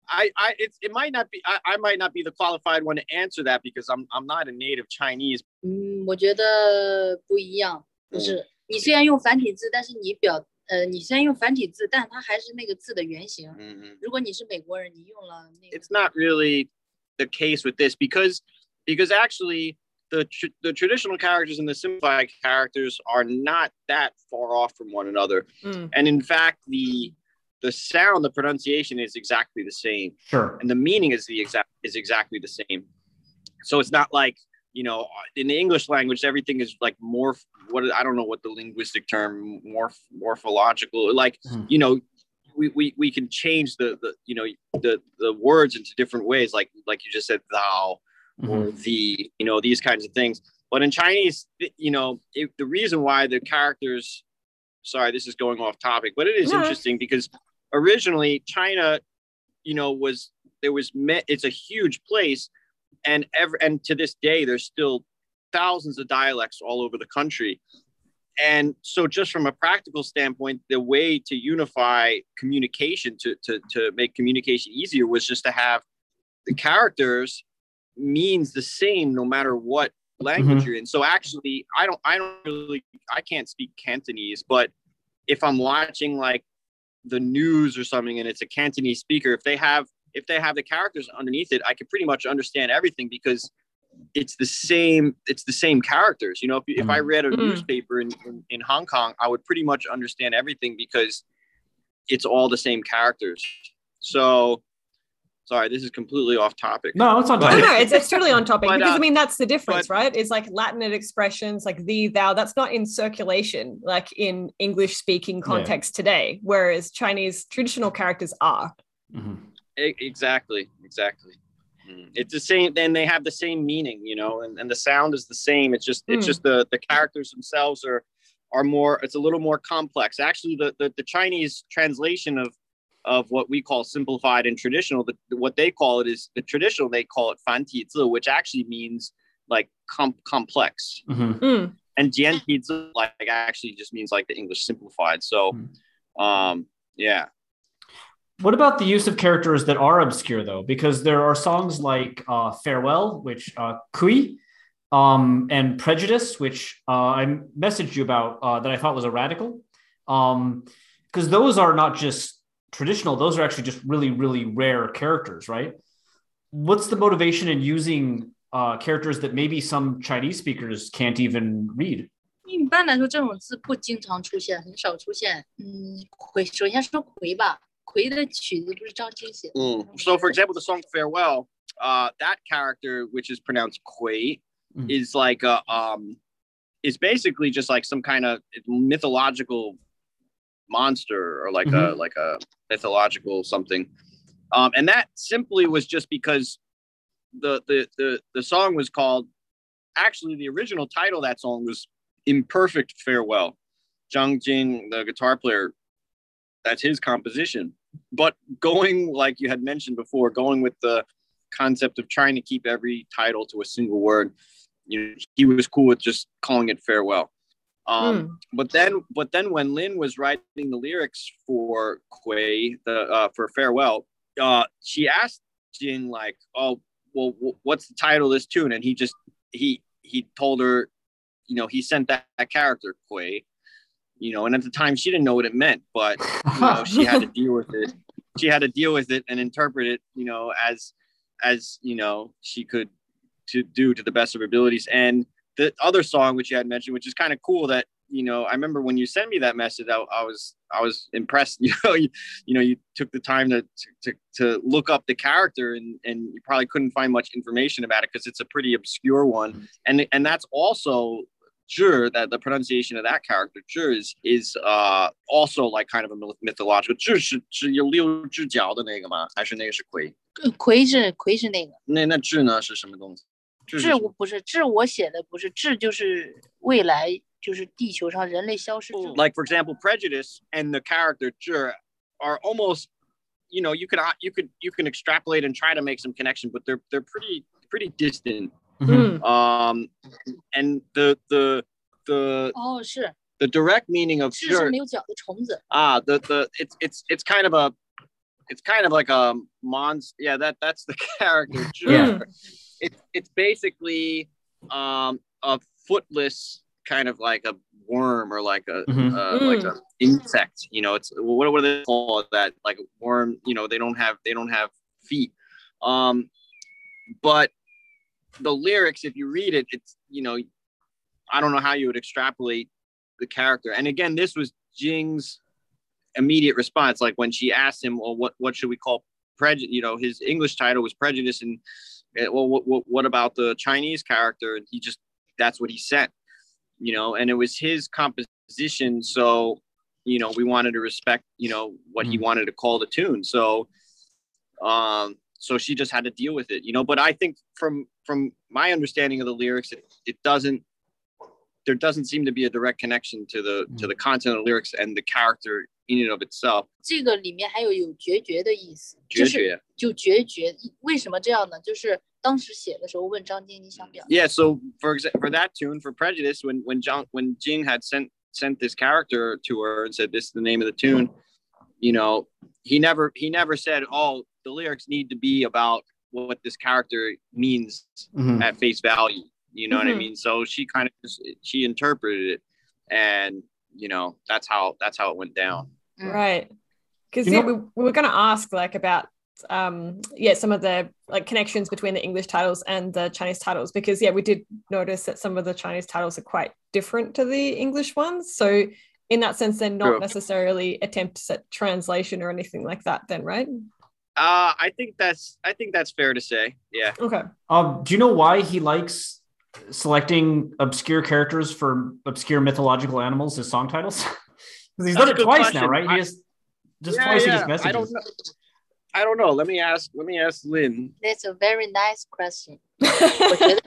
I, I it's, it might not be I, I might not be the qualified one to answer that because I'm I'm not a native Chinese. 嗯，我觉得不一样，就是你虽然用繁体字，但是你表呃，你虽然用繁体字，但它还是那个字的原型。嗯嗯。如果你是美国人，你用了那个。It's not really the case with this because because actually the tr- the traditional characters and the simplified characters are not that far off from one another, mm. and in fact the the sound, the pronunciation is exactly the same. Sure. And the meaning is the exact is exactly the same. So it's not like you know in the English language everything is like more what I don't know what the linguistic term morph morphological like mm-hmm. you know we, we we can change the the you know the the words into different ways like like you just said thou mm-hmm. or the you know these kinds of things but in Chinese you know it, the reason why the characters sorry this is going off topic but it is yeah. interesting because originally China, you know, was there was met, it's a huge place, and ever and to this day there's still thousands of dialects all over the country. And so, just from a practical standpoint, the way to unify communication to, to, to make communication easier was just to have the characters means the same no matter what language mm-hmm. you're in. So actually, I don't, I don't really, I can't speak Cantonese, but if I'm watching like the news or something and it's a Cantonese speaker, if they have, if they have the characters underneath it, I can pretty much understand everything because it's the same, it's the same characters. You know, if, if I mm-hmm. read a mm-hmm. newspaper in, in, in Hong Kong, I would pretty much understand everything because it's all the same characters. So sorry, this is completely off topic. No, it's on topic. no, no, it's, it's totally on topic but, because uh, I mean that's the difference, but, right? It's like Latinate expressions like the, thou, that's not in circulation like in English speaking context yeah. today, whereas Chinese traditional characters are. Mm-hmm. Exactly, exactly. Mm. It's the same. and they have the same meaning, you know, and, and the sound is the same. It's just it's mm. just the the characters themselves are are more. It's a little more complex. Actually, the the, the Chinese translation of of what we call simplified and traditional. The, what they call it is the traditional. They call it fan ti zi, which actually means like com- complex. Mm-hmm. Mm. And jian ti zi like actually just means like the English simplified. So, mm. um, yeah. What about the use of characters that are obscure though? Because there are songs like uh, "Farewell," which uh, Kui, um, and "Prejudice," which uh, I messaged you about uh, that I thought was a radical. Um, because those are not just traditional, those are actually just really, really rare characters, right? What's the motivation in using uh, characters that maybe some Chinese speakers can't even read? 一般来说，这种字不经常出现，很少出现。嗯，魁，首先说魁吧，魁的曲子不是张晶写的。嗯，So for example, the song "Farewell," uh, that character, which is pronounced Kui, mm. is like a um, is basically just like some kind of mythological monster or like mm-hmm. a like a mythological something. Um, and that simply was just because the, the the the song was called actually the original title of that song was Imperfect Farewell. Zhang Jing, the guitar player, that's his composition. But going like you had mentioned before, going with the concept of trying to keep every title to a single word, you know, he was cool with just calling it farewell. Um, mm. But then, but then when Lynn was writing the lyrics for Kui, the uh, for farewell, uh, she asked Jing like, "Oh, well, w- what's the title of this tune?" And he just he he told her, you know, he sent that, that character Kui, you know, and at the time she didn't know what it meant, but you know, she had to deal with it. She had to deal with it and interpret it, you know, as as you know she could to do to the best of her abilities and the other song which you had mentioned, which is kind of cool that you know I remember when you sent me that message, I, I was I was impressed. You know, you, you know you took the time to, to to look up the character and and you probably couldn't find much information about it because it's a pretty obscure one, and and that's also sure that the pronunciation of that character 智 is is uh also like kind of a mythological 智是是有六只脚的那个吗？还是那个是魁？魁是魁是那个。那那智呢是什么东西？ 智我不是智，我写的不是智，就是未来，就是地球上人类消失。Like for example, prejudice and the character 智 are almost, you know, you could you could you can extrapolate and try to make some connection, but they're they're pretty pretty distant. Mm-hmm. Um, and the the the 哦是 the direct meaning of 智是没有脚的虫子 ah the the it's it's it's kind of a it's kind of like a monster. Yeah, that that's the character. yeah it's it's basically um, a footless kind of like a worm or like a mm-hmm. uh, mm. like an insect. You know, it's what what do they call that? Like a worm. You know, they don't have they don't have feet. Um, but the lyrics, if you read it, it's you know, I don't know how you would extrapolate the character. And again, this was Jing's immediate response. Like when she asked him, "Well, what what should we call prejudice?" You know, his English title was prejudice, and well, what, what, what about the Chinese character? And he just, that's what he sent, you know, and it was his composition. So, you know, we wanted to respect, you know, what mm he wanted to call the tune. So, um, so she just had to deal with it, you know, but I think from, from my understanding of the lyrics, it, it doesn't, there doesn't seem to be a direct connection to the, mm to the content of the lyrics and the character in and of itself。这个里面还有有决绝的意思，就是就决绝。为什么这样呢？就是当时写的时候问张晶，你想表？Yeah, so for example, for that tune for Prejudice, when when John when Jing had sent sent this character to her and said this is the name of the tune, you know, he never he never said, oh, the lyrics need to be about what this character means mm-hmm. at face value. You know mm-hmm. what I mm-hmm. mean? So she kind of just, she interpreted it, and you know that's how that's how it went down. Right. Because yeah, we, we were going to ask like about um yeah some of the like connections between the english titles and the chinese titles because yeah we did notice that some of the chinese titles are quite different to the english ones. So in that sense they're not necessarily attempts at translation or anything like that then right? Uh i think that's i think that's fair to say. Yeah. Okay. Um do you know why he likes selecting obscure characters for obscure mythological animals as song titles Because he's That's done it twice question. now, right? I, he has just yeah, twice yeah. he gets messages. I don't know. I don't know. Let me ask. Let me ask Lynn. That's a very nice question. 我觉得，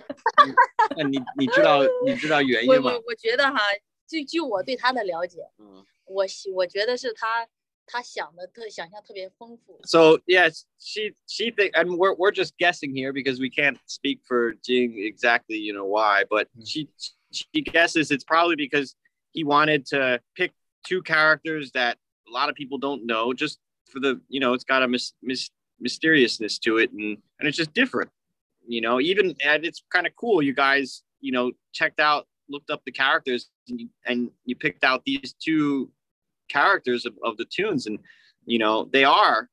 那你你知道你知道原因吗？我我觉得哈，就就我对他的了解，嗯，我我觉得是他他想的特想象特别丰富。So yes, she she think, and we're we're just guessing here because we can't speak for Jing exactly, you know why, but hmm. she she guesses it's probably because he wanted to pick two characters that a lot of people don't know, just for the you know it's got a mis, mis, mysteriousness to it and and it's just different you know? Even and it's kind of cool you guys you know checked out looked up the characters and you, and you picked out these two characters of, of the tunes and you know they are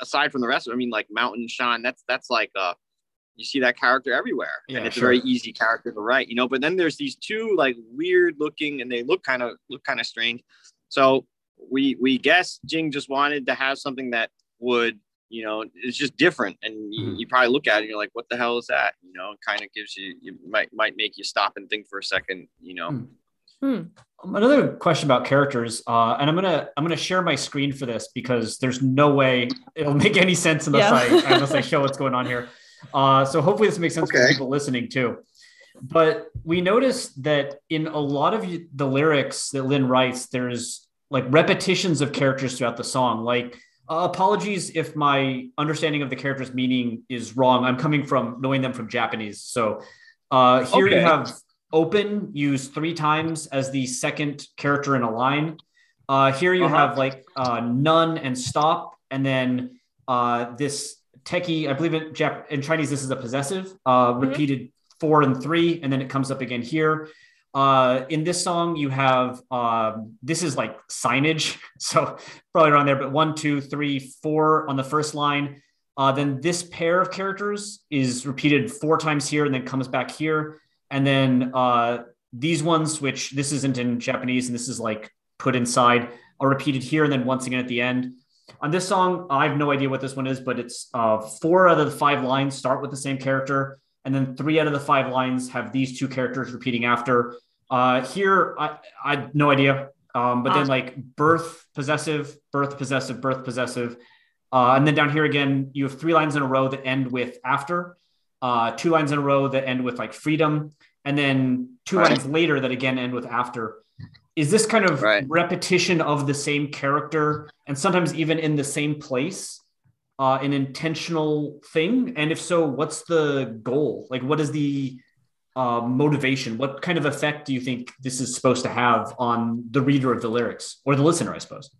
aside from the rest i mean like mountain shine that's that's like uh you see that character everywhere yeah, and it's sure. a very easy character to write you know but then there's these two like weird looking and they look kind of look kind of strange so we we guess Jing just wanted to have something that would you know it's just different and you, hmm. you probably look at it and you're like what the hell is that you know kind of gives you you might might make you stop and think for a second you know hmm. Hmm. Another question about characters, uh, and I'm gonna I'm gonna share my screen for this because there's no way it'll make any sense unless yeah. I unless I show what's going on here. Uh, so hopefully this makes sense okay. for people listening too. But we noticed that in a lot of the lyrics that Lynn writes, there's like repetitions of characters throughout the song. Like uh, apologies if my understanding of the character's meaning is wrong. I'm coming from knowing them from Japanese. So uh, here okay. you have open used three times as the second character in a line. Uh, here you uh-huh. have like uh, none and stop, and then uh, this techie. I believe in Jap- in Chinese this is a possessive, uh, mm-hmm. repeated four and three, and then it comes up again here. Uh, in this song, you have um, this is like signage, so probably around there, but one, two, three, four on the first line. Uh, then this pair of characters is repeated four times here and then comes back here. And then uh, these ones, which this isn't in Japanese and this is like put inside, are repeated here and then once again at the end. On this song, I have no idea what this one is, but it's uh, four out of the five lines start with the same character and then three out of the five lines have these two characters repeating after. Uh, here, I, I had no idea. Um, but then like birth, possessive, birth, possessive, birth, possessive. Uh, and then down here again, you have three lines in a row that end with after, uh, two lines in a row that end with like freedom, and then two right. lines later that again end with after. Is this kind of right. repetition of the same character and sometimes even in the same place? uh, an intentional thing? And if so, what's the goal? Like, what is the uh, motivation? What kind of effect do you think this is supposed to have on the reader of the lyrics or the listener, I suppose?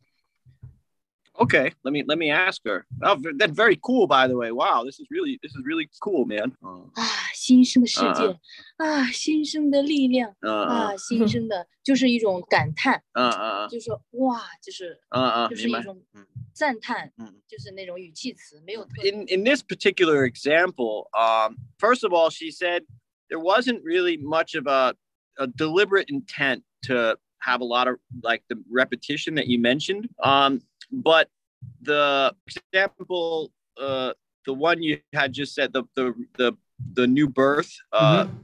Okay, let me let me ask her. Oh, that's very cool, by the way. Wow, this is really this is really cool, man. 啊，新生的世界，啊，新生的力量，啊，新生的，就是一种感叹，嗯嗯嗯，就是说哇，就是，嗯嗯，就是一种赞叹，嗯，就是那种语气词，没有。In in this particular example, um, first of all, she said there wasn't really much of a a deliberate intent to have a lot of like the repetition that you mentioned. Um, but the example, uh, the one you had just said, the the the the new birth, uh, mm-hmm.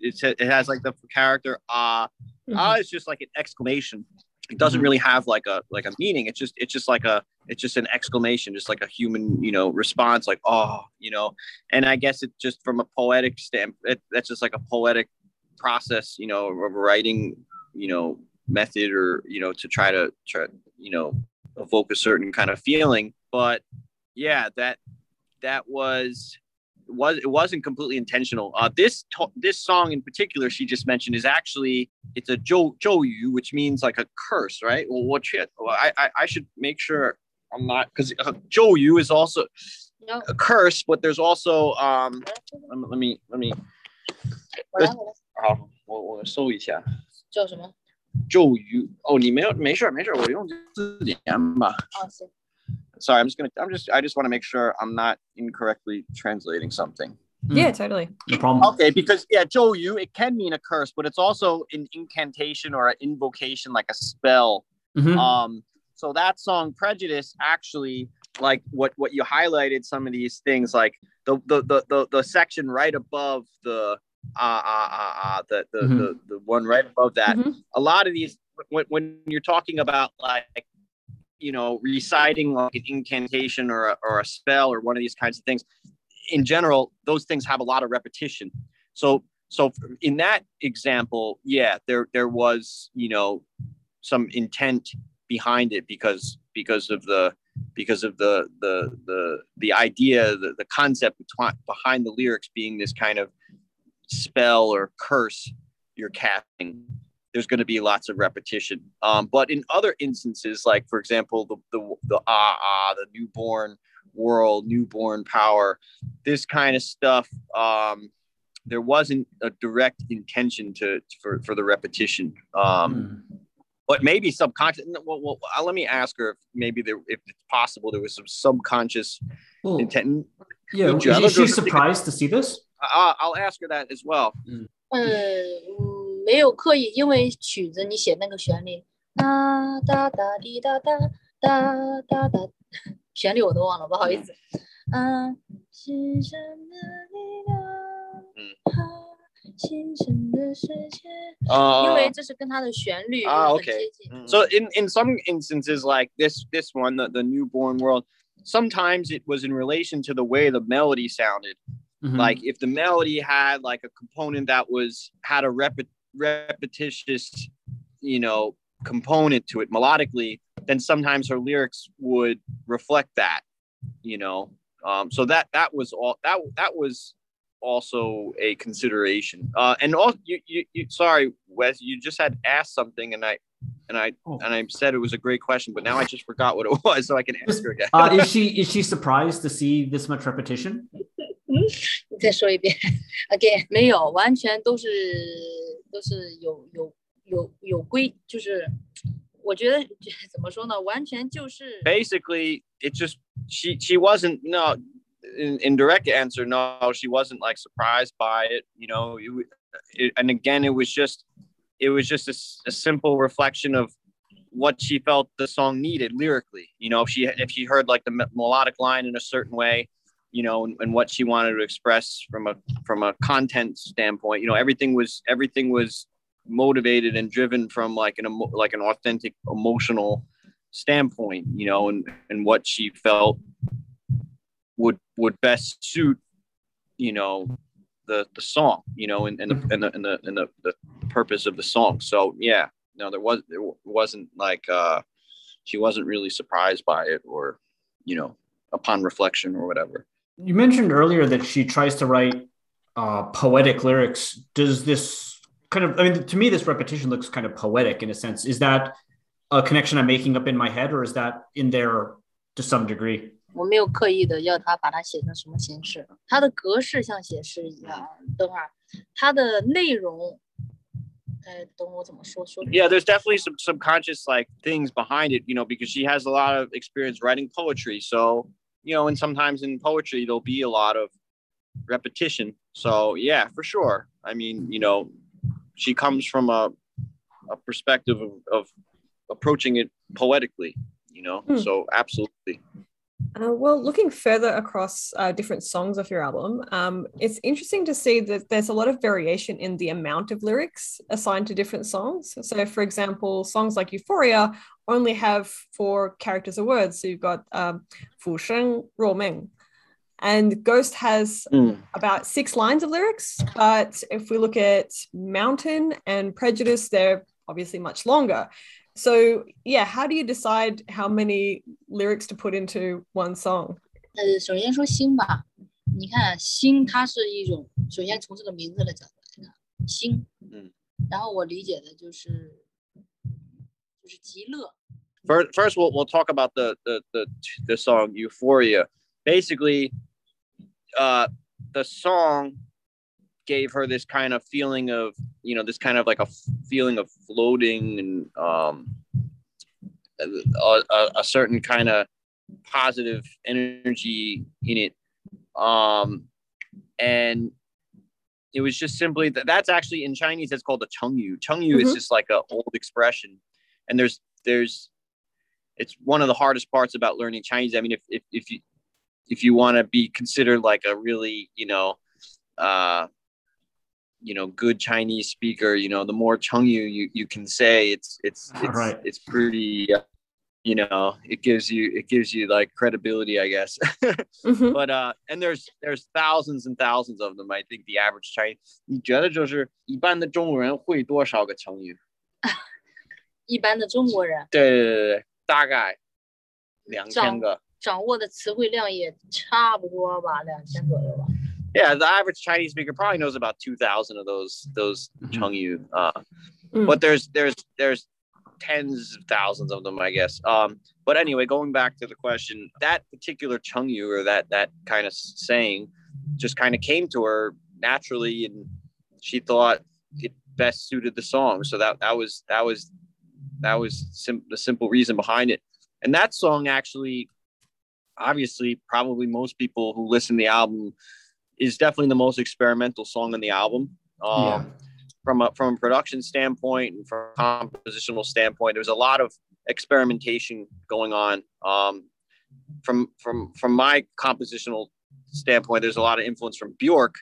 it it has like the character ah, uh, mm-hmm. ah is just like an exclamation. It doesn't mm-hmm. really have like a like a meaning. It's just it's just like a it's just an exclamation, just like a human you know response, like oh you know. And I guess it just from a poetic stamp, it, that's just like a poetic process, you know, of writing, you know, method or you know to try to try you know evoke a certain kind of feeling. But yeah, that that was was it wasn't completely intentional. Uh, this to- this song in particular she just mentioned is actually it's a jo Yu, which means like a curse, right? Well, what shit? Well, I, I, I should make sure I'm not because uh, Yu is also no. a curse, but there's also um let me let me 我来我来。好，我我搜一下。叫什么？ 咒语哦，你没有没事没事，我用字典吧。哦，行。Sorry, I'm just gonna. I'm just. I just want to make sure I'm not incorrectly translating something. Yeah, totally. No problem. Okay, because yeah, Yu it can mean a curse, but it's also an incantation or an invocation, like a spell. Mhm. Um, so that song Prejudice actually like what what you highlighted some of these things like the the the the, the section right above the uh, uh, uh, uh the the, Mhm. the the one right above that Mhm. a lot of these when, when you're talking about like you know reciting like an incantation or a, or a spell or one of these kinds of things in general those things have a lot of repetition so so in that example yeah there there was you know some intent behind it because because of the because of the the the the idea the, the concept behind the lyrics being this kind of spell or curse you're casting there's going to be lots of repetition um, but in other instances like for example the the, the ah ah the newborn world newborn power this kind of stuff um, there wasn't a direct intention to for, for the repetition um, Mm. but maybe subconscious. Well, well, uh, let me ask her if maybe there, if it's possible, there was some subconscious Well, intent. yeah, is she surprised to see this? Uh, I'll ask her that as well. 嗯嗯，没有刻意，因为曲子你写那个旋律，哒哒哒滴哒哒哒哒哒，旋律我都忘了，不好意思。嗯，是什么力量？嗯新生的世界，因 Uh, 为这是跟它的旋律 Ah, 很接 okay. 近。 so in in some instances, like this this one, the, the newborn world, sometimes it was in relation to the way the melody sounded. Mhm. Like if the melody had like a component that was had a repet- repetitious, you know, component to it melodically, then sometimes her lyrics would reflect that, you know. Um, so that that was all that that was also a consideration. Uh, and also, you, you, you sorry, Wes, you just had asked something, and I and I Oh. and I said it was a great question, but now I just forgot what it was, so I can ask her again. uh, is she is she surprised to see this much repetition? 你再说一遍，again，没有，完全都是都是有有有有规，就是我觉得怎么说呢，完全就是。 basically it just she she wasn't no in, in direct answer no she wasn't like surprised by it you know it, w- it, and again it was just it was just a, s- a simple reflection of what she felt the song needed lyrically you know if she if she heard like the me- melodic line in a certain way you know and, and what she wanted to express from a from a content standpoint you know everything was everything was motivated and driven from like an like an authentic emotional standpoint, you know, and, and what she felt would would best suit, you know, the the song, you know, and, and the and the and the and the, the purpose of the song. So yeah, no, there was there wasn't like uh she wasn't really surprised by it or, you know, upon reflection or whatever You mentioned earlier that she tries to write uh, poetic lyrics. Does this kind of? I mean, to me, this repetition looks kind of poetic in a sense. Is that a connection I'm making up in my head, or is that in there to some degree? 我没有刻意的要他把它写成什么形式，它的格式像写诗一样。等会儿，它的内容，呃，等我怎么说说？ yeah there's definitely some subconscious like things behind it you know because she has a lot of experience writing poetry so you know and sometimes in poetry there'll be a lot of repetition. So yeah for sure. I mean you know she comes from a, a perspective of, of approaching it poetically you know? Hmm. so absolutely uh, well, looking further across uh, different songs of your album, um, it's interesting to see that there's a lot of variation in the amount of lyrics assigned to different songs. So, for example, songs like Euphoria only have four characters or words. So you've got um, Fu Sheng Ruo Meng. And Ghost has mm. about six lines of lyrics. But if we look at Mountain and Prejudice, they're obviously much longer. So, yeah, how do you decide how many lyrics to put into one song? 呃，首先说星吧，你看星它是一种，首先从这个名字的角度来看，星，嗯，然后我理解的就是就是极乐， First, first we'll, we'll talk about the, the the the song Euphoria. Basically, uh, the song gave her this kind of feeling of you know this kind of like a feeling of floating and um, a, a, a certain kind of positive energy in it um, and it was just simply that that's actually in Chinese it's called a chengyu. Chengyu mm-hmm. is just like an old expression, and there's there's it's one of the hardest parts about learning Chinese. I mean, if if, if you if you want to be considered like a really you know uh you know good Chinese speaker, you know the more chengyu you you can say, it's it's it's right. it's pretty. Uh, you know it gives you it gives you like credibility i guess mm-hmm. but uh and there's there's thousands and thousands of them i think the average chinese 你觉得就是一般的中国人会多少个成语一般的中国人对对对对大概两千个掌握的词汇量也差不多吧两千左右吧 yeah the average chinese speaker probably knows about 2000 of those those mm-hmm. uh mm. but there's there's there's tens of thousands of them, I guess. Um, but anyway, going back to the question, that particular Chengyu or that that kind of saying just kind of came to her naturally, and she thought it best suited the song. So that that was that was that was sim- the simple reason behind it. And that song actually, obviously, probably most people who listen to the album is definitely the most experimental song on the album. Um, yeah from a from a production standpoint and from a compositional standpoint, there was a lot of experimentation going on. Um, from from from my compositional standpoint, there's a lot of influence from Bjork,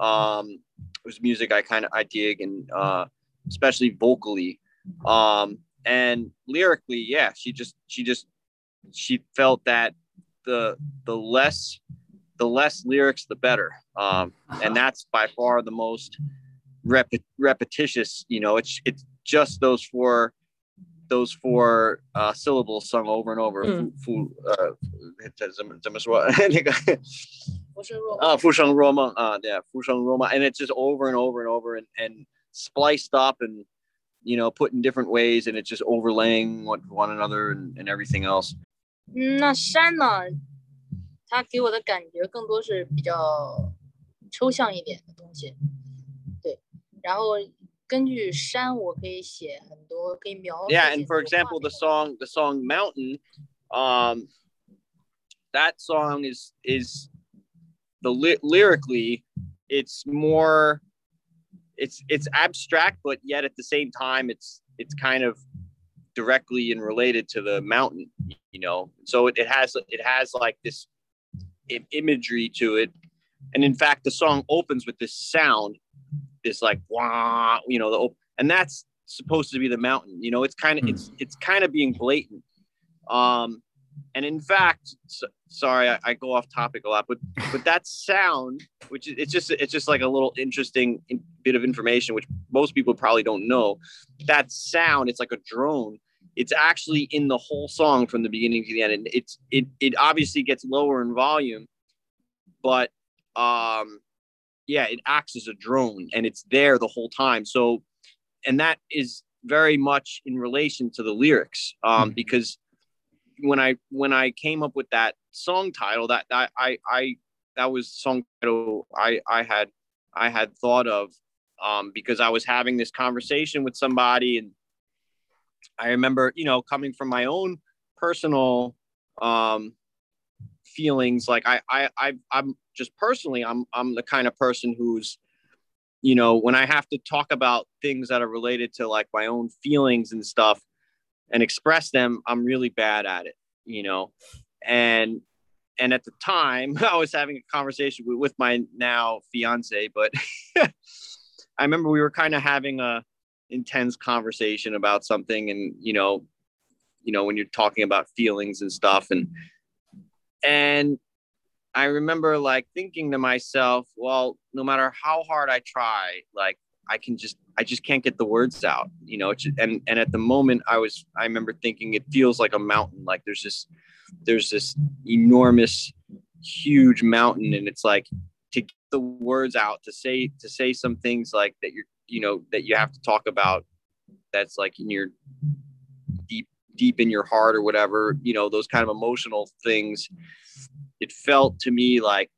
um, whose music I kind of I dig, and uh, especially vocally, um, and lyrically, yeah, she just she just she felt that the the less the less lyrics, the better, um, and that's by far the most rep- repetitious. You know, it's it's just those four those four uh, syllables sung over and over. Mm. 复复呃怎么怎么说那个啊复生若梦啊 yeah 复生若梦 and it's just over and over and over and and spliced up and you know put in different ways and it's just overlaying one one another and, and everything else. 那山呢？ 它给我的感觉更多是比较抽象一点的东西。然后根据山，我可以写很多，可以描。Yeah, and for example, the song, the song Mountain, um, that song is is the ly- lyrically, it's more, it's it's abstract, but yet at the same time, it's it's kind of directly and related to the mountain, you know. So it, it has it has like this imagery to it, and in fact, the song opens with this sound this like wah, you know, the and that's supposed to be the mountain. You know, it's kind of mm. it's it's kind of being blatant. Um, and in fact, so, sorry, I, I, go off topic a lot, but but that sound, which it's just it's just like a little interesting bit of information, which most people probably don't know. That sound, it's like a drone. It's actually in the whole song from the beginning to the end, and it's it it obviously gets lower in volume, but um, yeah, it acts as a drone and it's there the whole time. So, and that is very much in relation to the lyrics, um, mm-hmm. because when I when I came up with that song title, that, that I I that was song title I I had I had thought of um, because I was having this conversation with somebody and I remember you know coming from my own personal um, feelings like I I, I I'm just personally I'm I'm the kind of person who's you know when I have to talk about things that are related to like my own feelings and stuff and express them I'm really bad at it you know? And and at the time I was having a conversation with, with my now fiance but I remember we were kind of having a intense conversation about something and you know you know when you're talking about feelings and stuff and and I remember like thinking to myself, well, no matter how hard I try, like I can just I just can't get the words out, you know. And and at the moment, I was I remember thinking it feels like a mountain. Like there's this there's this enormous, huge mountain, and it's like to get the words out to say to say some things like that you're you know that you have to talk about. That's like in your deep deep in your heart or whatever, you know, those kind of emotional things. It felt to me like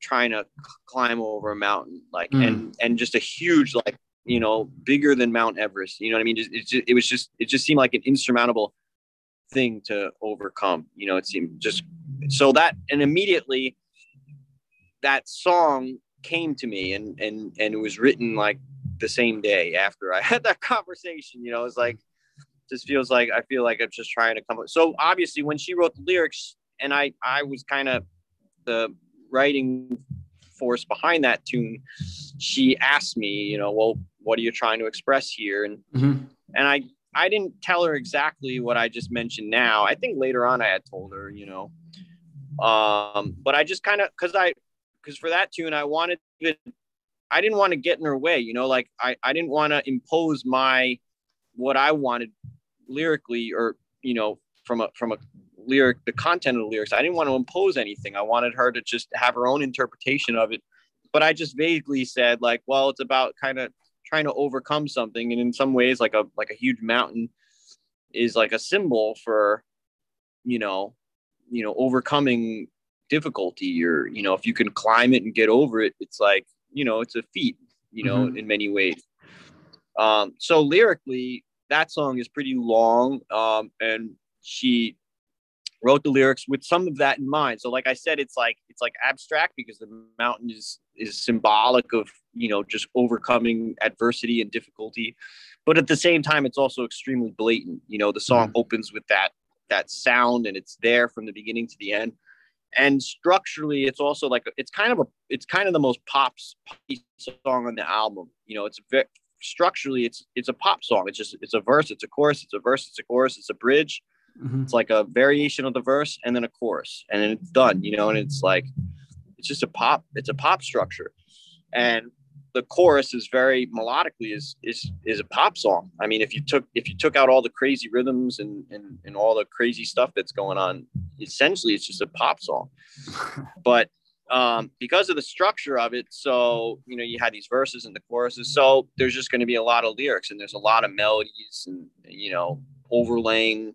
trying to climb over a mountain like Mm. and and just a huge like you know bigger than mount everest you know what i mean just, it, just, it was just it just seemed like an insurmountable thing to overcome you know it seemed just so that and immediately that song came to me and and and it was written like the same day after i had that conversation you know it's like just feels like i feel like i'm just trying to come up so obviously when she wrote the lyrics and i i was kind of the writing force behind that tune she asked me you know well what are you trying to express here and Mhm. and i i didn't tell her exactly what i just mentioned now i think later on i had told her you know um but i just kind of because i because for that tune i wanted to i didn't want to get in her way you know like i i didn't want to impose my what i wanted lyrically or you know from a from a lyric the content of the lyrics. I didn't want to impose anything. I wanted her to just have her own interpretation of it. But i just vaguely said like well it's about kind of trying to overcome something and in some ways like a like a huge mountain is like a symbol for you know you know overcoming difficulty or you know if you can climb it and get over it it's like you know it's a feat you know in many ways. Um so lyrically that song is pretty long um and she wrote the lyrics with some of that in mind. So like i said it's like it's like abstract because the mountain is is symbolic of you know just overcoming adversity and difficulty. But at the same time it's also extremely blatant. You know the song opens with that that sound and it's there from the beginning to the end and structurally it's also like it's kind of a it's kind of the most pop song on the album. You know it's very structurally it's it's a pop song. It's just it's a verse it's a chorus it's a verse it's a chorus it's a bridge. Mhm. it's like a variation of the verse and then a chorus and then it's done you know and it's like it's just a pop it's a pop structure. And the chorus is very melodically is is is a pop song. I mean if you took if you took out all the crazy rhythms and and, and all the crazy stuff that's going on essentially it's just a pop song. But um, because of the structure of it so you know you had these verses and the choruses so there's just going to be a lot of lyrics and there's a lot of melodies and you know overlaying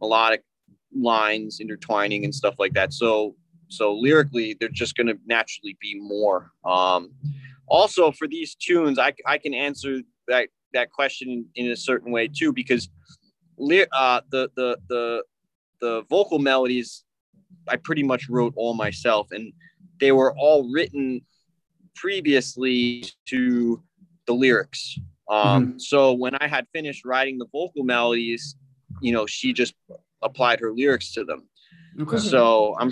melodic lines intertwining and stuff like that. So so lyrically they're just going to naturally be more um also for these tunes i, I can answer that that question in, a certain way too because uh the the the the vocal melodies i pretty much wrote all myself and they were all written previously to the lyrics. Um so when i had finished writing the vocal melodies you know she just applied her lyrics to them. Okay. so i'm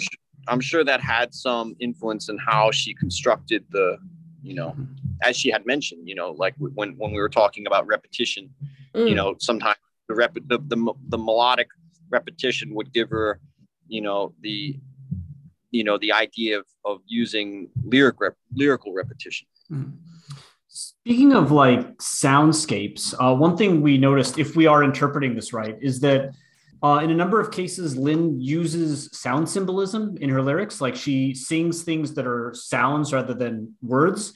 i'm sure that had some influence in how she constructed the you know as she had mentioned you know like when when we were talking about repetition you Mm. know sometimes the rep the, the, the melodic repetition would give her you know the you know the idea of, of using lyric rep, lyrical repetition Mhm. Speaking of like soundscapes, uh, one thing we noticed, if we are interpreting this right, is that uh, in a number of cases, Lynn uses sound symbolism in her lyrics. Like she sings things that are sounds rather than words.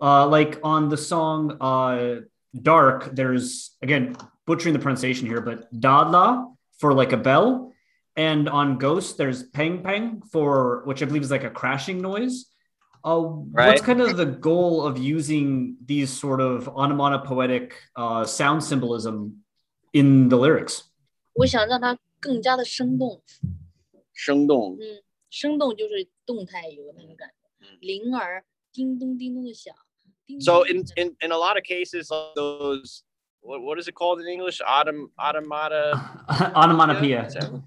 Uh, like on the song uh, Dark, there's, again, butchering the pronunciation here, but Dadla for like a bell. And on Ghost, there's Peng Peng for, which I believe is like a crashing noise. Uh, What's kind of the goal of using these sort of onomatopoetic uh, sound symbolism in the lyrics? 我想让它更加的生动，生动嗯，生动就是动态有那种感觉嗯，铃儿叮咚叮咚的响。叮 so 咚 in, in in a lot of cases like those what, what is it called in english autom automata Onomatopoeia. Is that-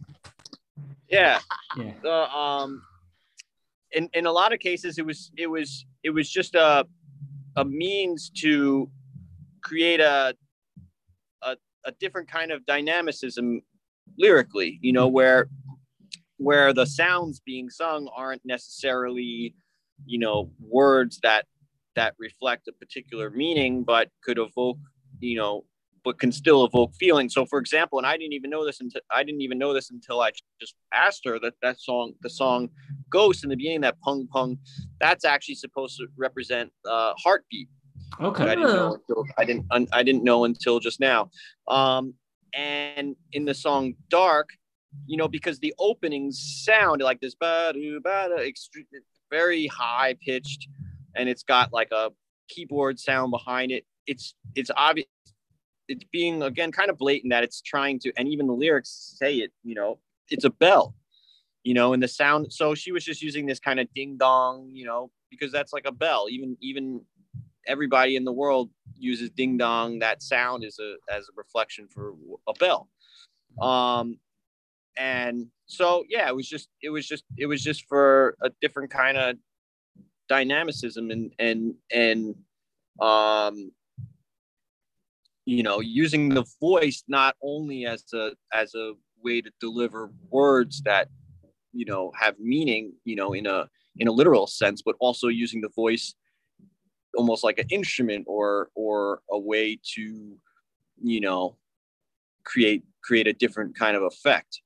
yeah Yeah. the um in in a lot of cases it was it was it was just a a means to create a a, different kind of dynamicism lyrically you know where where the sounds being sung aren't necessarily you know words that that reflect a particular meaning but could evoke you know but can still evoke feeling so for example and i didn't even know this until i didn't even know this until i just asked her that that song the song ghost in the beginning that pung pung that's actually supposed to represent uh heartbeat I Okay. didn't know until, I didn't I didn't know until just now. Um, and in the song Dark, you know, because the openings sound like this very high pitched and it's got like a keyboard sound behind it. It's it's obvious it's being again kind of blatant that it's trying to and even the lyrics say it, you know, it's a bell. You know, and the sound so she was just using this kind of ding dong, you know, because that's like a bell. Even even everybody in the world uses ding dong. That sound is a as a reflection for a bell. Um and so yeah, it was just it was just it was just for a different kind of dynamicism and and and um you know using the voice not only as a as a way to deliver words that you know have meaning you know in a in a literal sense but also using the voice almost like an instrument or or a way to you know create create a different kind of effect.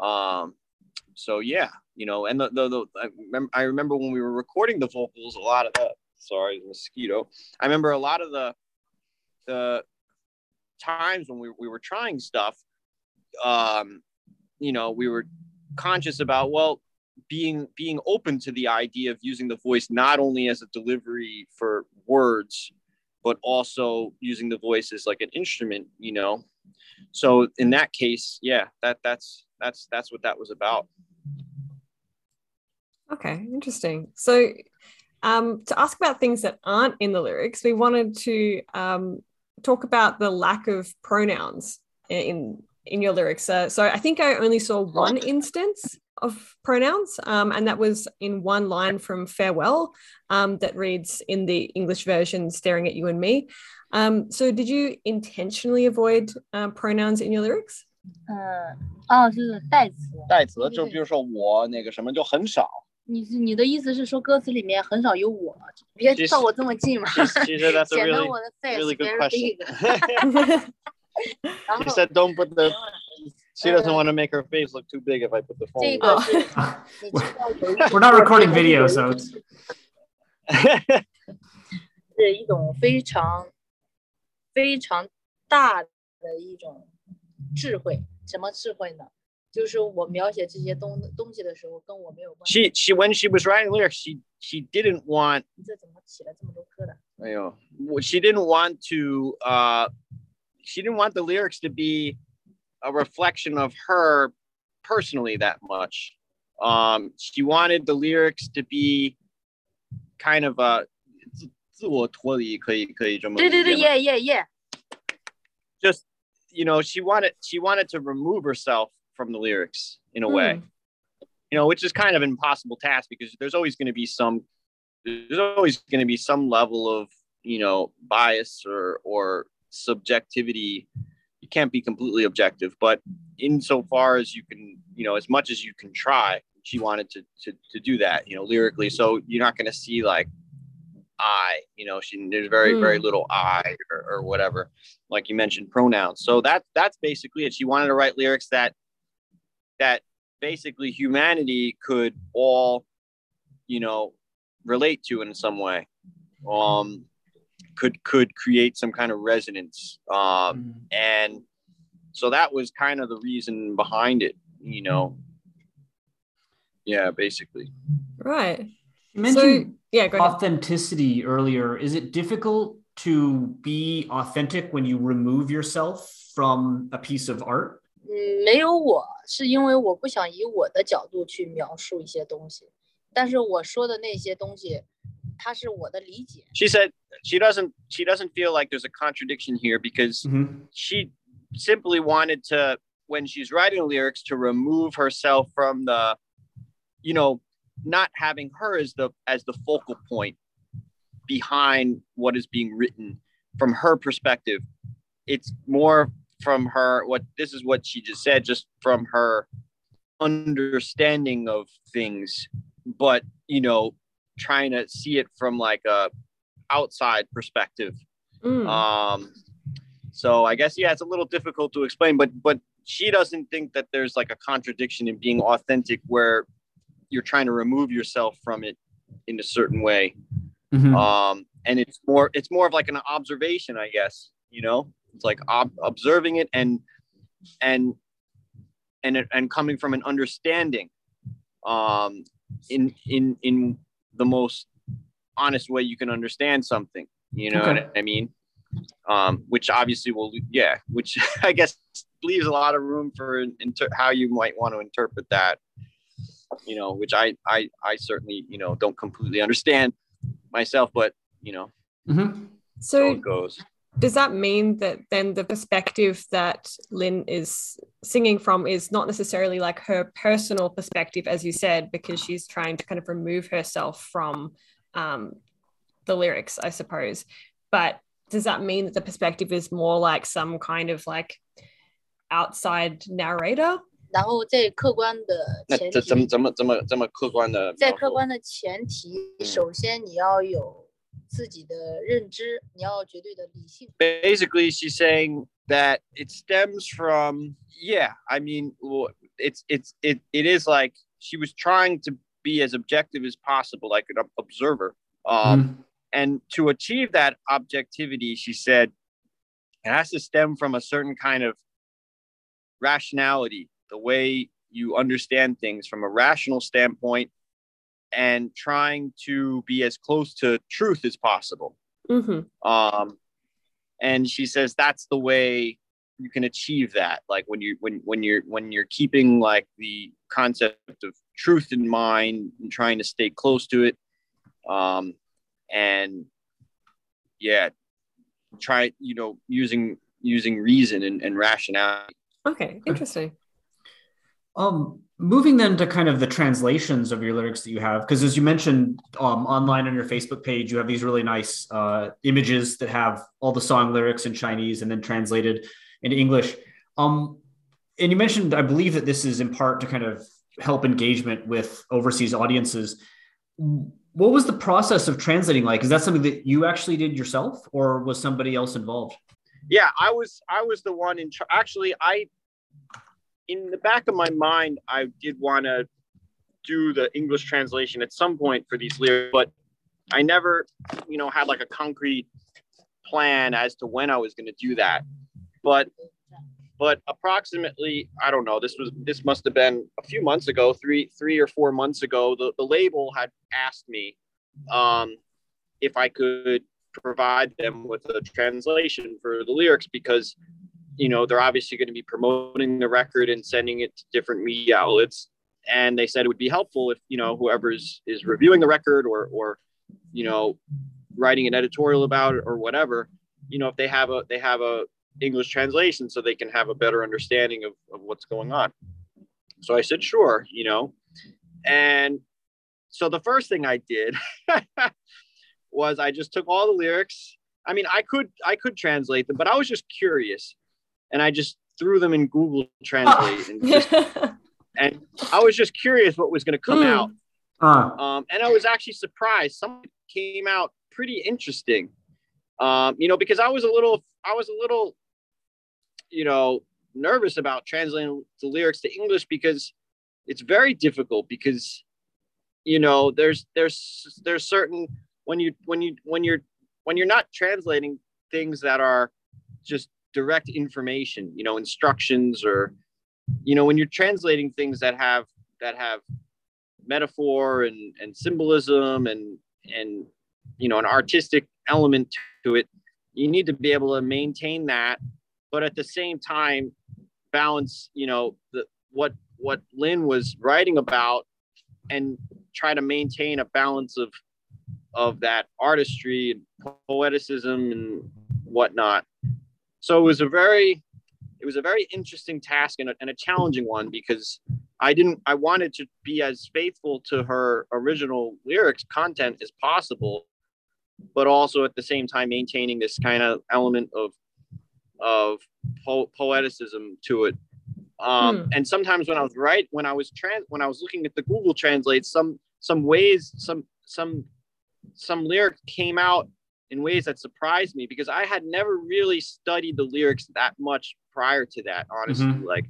Um so yeah you know and the, the, the I, remember, I remember when we were recording the vocals a lot of that sorry mosquito. I remember a lot of the the times when we, we were trying stuff um you know we were conscious about well being being open to the idea of using the voice not only as a delivery for words but also using the voice as like an instrument you know so in that case yeah that that's that's that's what that was about Okay, interesting. So, um, to ask about things that aren't in the lyrics, we wanted to um, talk about the lack of pronouns in in your lyrics. Uh, so, I think I only saw one instance of pronouns, um, and that was in one line from "Farewell" um, that reads in the English version, "Staring at you and me." Um, so, did you intentionally avoid uh, pronouns in your lyrics? 嗯，哦，是代词。代词就比如说我那个什么就很少。你是你的意思是说歌词里面很少有我，别靠我这么近嘛，其实 that's a 显得 really 我的 face really good very question. big。然 She 后 said don't put the she doesn't want to make her face look too big if I put the 这 phone. 个是你知道有一 We're not recording video, so it's 是一种非常非常大的一种智慧。什么智慧呢？就是我描写这些东东西的时候，跟我没有关系。 she she when she was writing lyrics, she she didn't want 你这怎么起了这么多疙瘩？ you know she didn't want to uh she didn't want the lyrics to be a reflection of her personally that much. Um, she wanted the lyrics to be kind of a 自自我脱离可以可以这么对对对，理解吗耶耶耶！ just you know she wanted she wanted to remove herself from the lyrics in a way Mm. you know which is kind of an impossible task because there's always going to be some there's always going to be some level of you know bias or or subjectivity you can't be completely objective but insofar as you can you know as much as you can try she wanted to to, to do that you know lyrically so you're not going to see like I, you know, she there's very, very Mm. little I or, or whatever, like you mentioned pronouns. So that that's basically it. She wanted to write lyrics that that basically humanity could all, you know, relate to in some way. Um could could create some kind of resonance. Um and so that was kind of the reason behind it, you know. Yeah, basically. Right. you So, mentioned yeah, go ahead. authenticity earlier. Is it difficult to be authentic when you remove yourself from a piece of art? 嗯，没有我，是因为我不想以我的角度去描述一些东西，但是我说的那些东西， 它是我的理解。 She said she doesn't she doesn't feel like there's a contradiction here because Mhm. she simply wanted to when she's writing lyrics to remove herself from the you know not having her as the as the focal point behind what is being written from her perspective it's more from her what this is what she just said just from her understanding of things but you know trying to see it from like a outside perspective Mm. um, so I guess yeah, it's a little difficult to explain, but but she doesn't think that there's like a contradiction in being authentic where you're trying to remove yourself from it in a certain way. Mhm. Um, and it's more it's more of like an observation, I guess. You know, it's like ob- observing it and and and and coming from an understanding um in in in the most honest way you can understand something. You know okay. what I mean? Um, which obviously will, yeah, which I guess leaves a lot of room for inter- how you might want to interpret that. You know, which I, I, I certainly, you know, don't completely understand myself, but you know, mm-hmm. so, so goes does that mean that then the perspective that Lin is singing from is not necessarily like her personal perspective, as you said, because she's trying to kind of remove herself from um, the lyrics, I suppose. But does that mean that the perspective is more like some kind of like outside narrator? 然后在客观的前提，那这怎么怎么怎么这么客观的？在客观的前提，首先你要有 Basically, she's saying that it stems from yeah. I mean, it's it's it it is like she was trying to be as objective as possible, like an observer. Um, mm. And to achieve that objectivity, she said, it has to stem from a certain kind of rationality, the way you understand things from a rational standpoint and trying to be as close to truth as possible. Mm-hmm. Um, and she says that's the way you can achieve that. Like when you when when you're when you're keeping like the concept of truth in mind and trying to stay close to it. Um, and yeah, try you know using using reason and, and rationality. Okay, interesting. Um, moving then to kind of the translations of your lyrics that you have, because as you mentioned um, online on your Facebook page, you have these really nice uh, images that have all the song lyrics in Chinese and then translated into English. Um, and you mentioned, I believe that this is in part to kind of help engagement with overseas audiences. What was the process of translating like? Is that something that you actually did yourself, or was somebody else involved? Yeah, I was. I was the one in. Actually, I in the back of my mind, I did want to do the English translation at some point for these lyrics, but I never, you know, had like a concrete plan as to when I was going to do that. But but approximately, I don't know, this was this must have been a few months ago, three three or four months ago, the, the label had asked me um, if I could provide them with a translation for the lyrics because you know, they're obviously going to be promoting the record and sending it to different media outlets. And they said it would be helpful if, you know, whoever's is is reviewing the record or, or, you know, writing an editorial about it or whatever, you know, if they have a, they have a English translation so they can have a better understanding of, of what's going on. So I said, sure, you know, and so the first thing I did was I just took all the lyrics. I mean, I could I could translate them, but I was just curious and I just threw them in Google Translate, and, just, and, I was just curious what was going to come mm. out. Uh. Um, and I was actually surprised. Some came out pretty interesting. Um, you know, because I was a little, I was a little, you know, nervous about translating the lyrics to English because it's very difficult because, you know, there's there's there's certain when you when you when you're when you're not translating things that are just direct information, you know, instructions or, you know, when you're translating things that have that have metaphor and, and symbolism and and you know an artistic element to it, you need to be able to maintain that, but at the same time balance, you know, the what what lynn was writing about and try to maintain a balance of of that artistry and poeticism and whatnot so it was a very it was a very interesting task and a, and a challenging one because I didn't I wanted to be as faithful to her original lyrics content as possible, but also at the same time maintaining this kind of element of of po- poeticism to it. Um, hmm. And sometimes when I was right when I was trans when I was looking at the Google Translate, some some ways some some some lyrics came out in ways that surprised me because I had never really studied the lyrics that much prior to that, honestly. Mm-hmm. Like,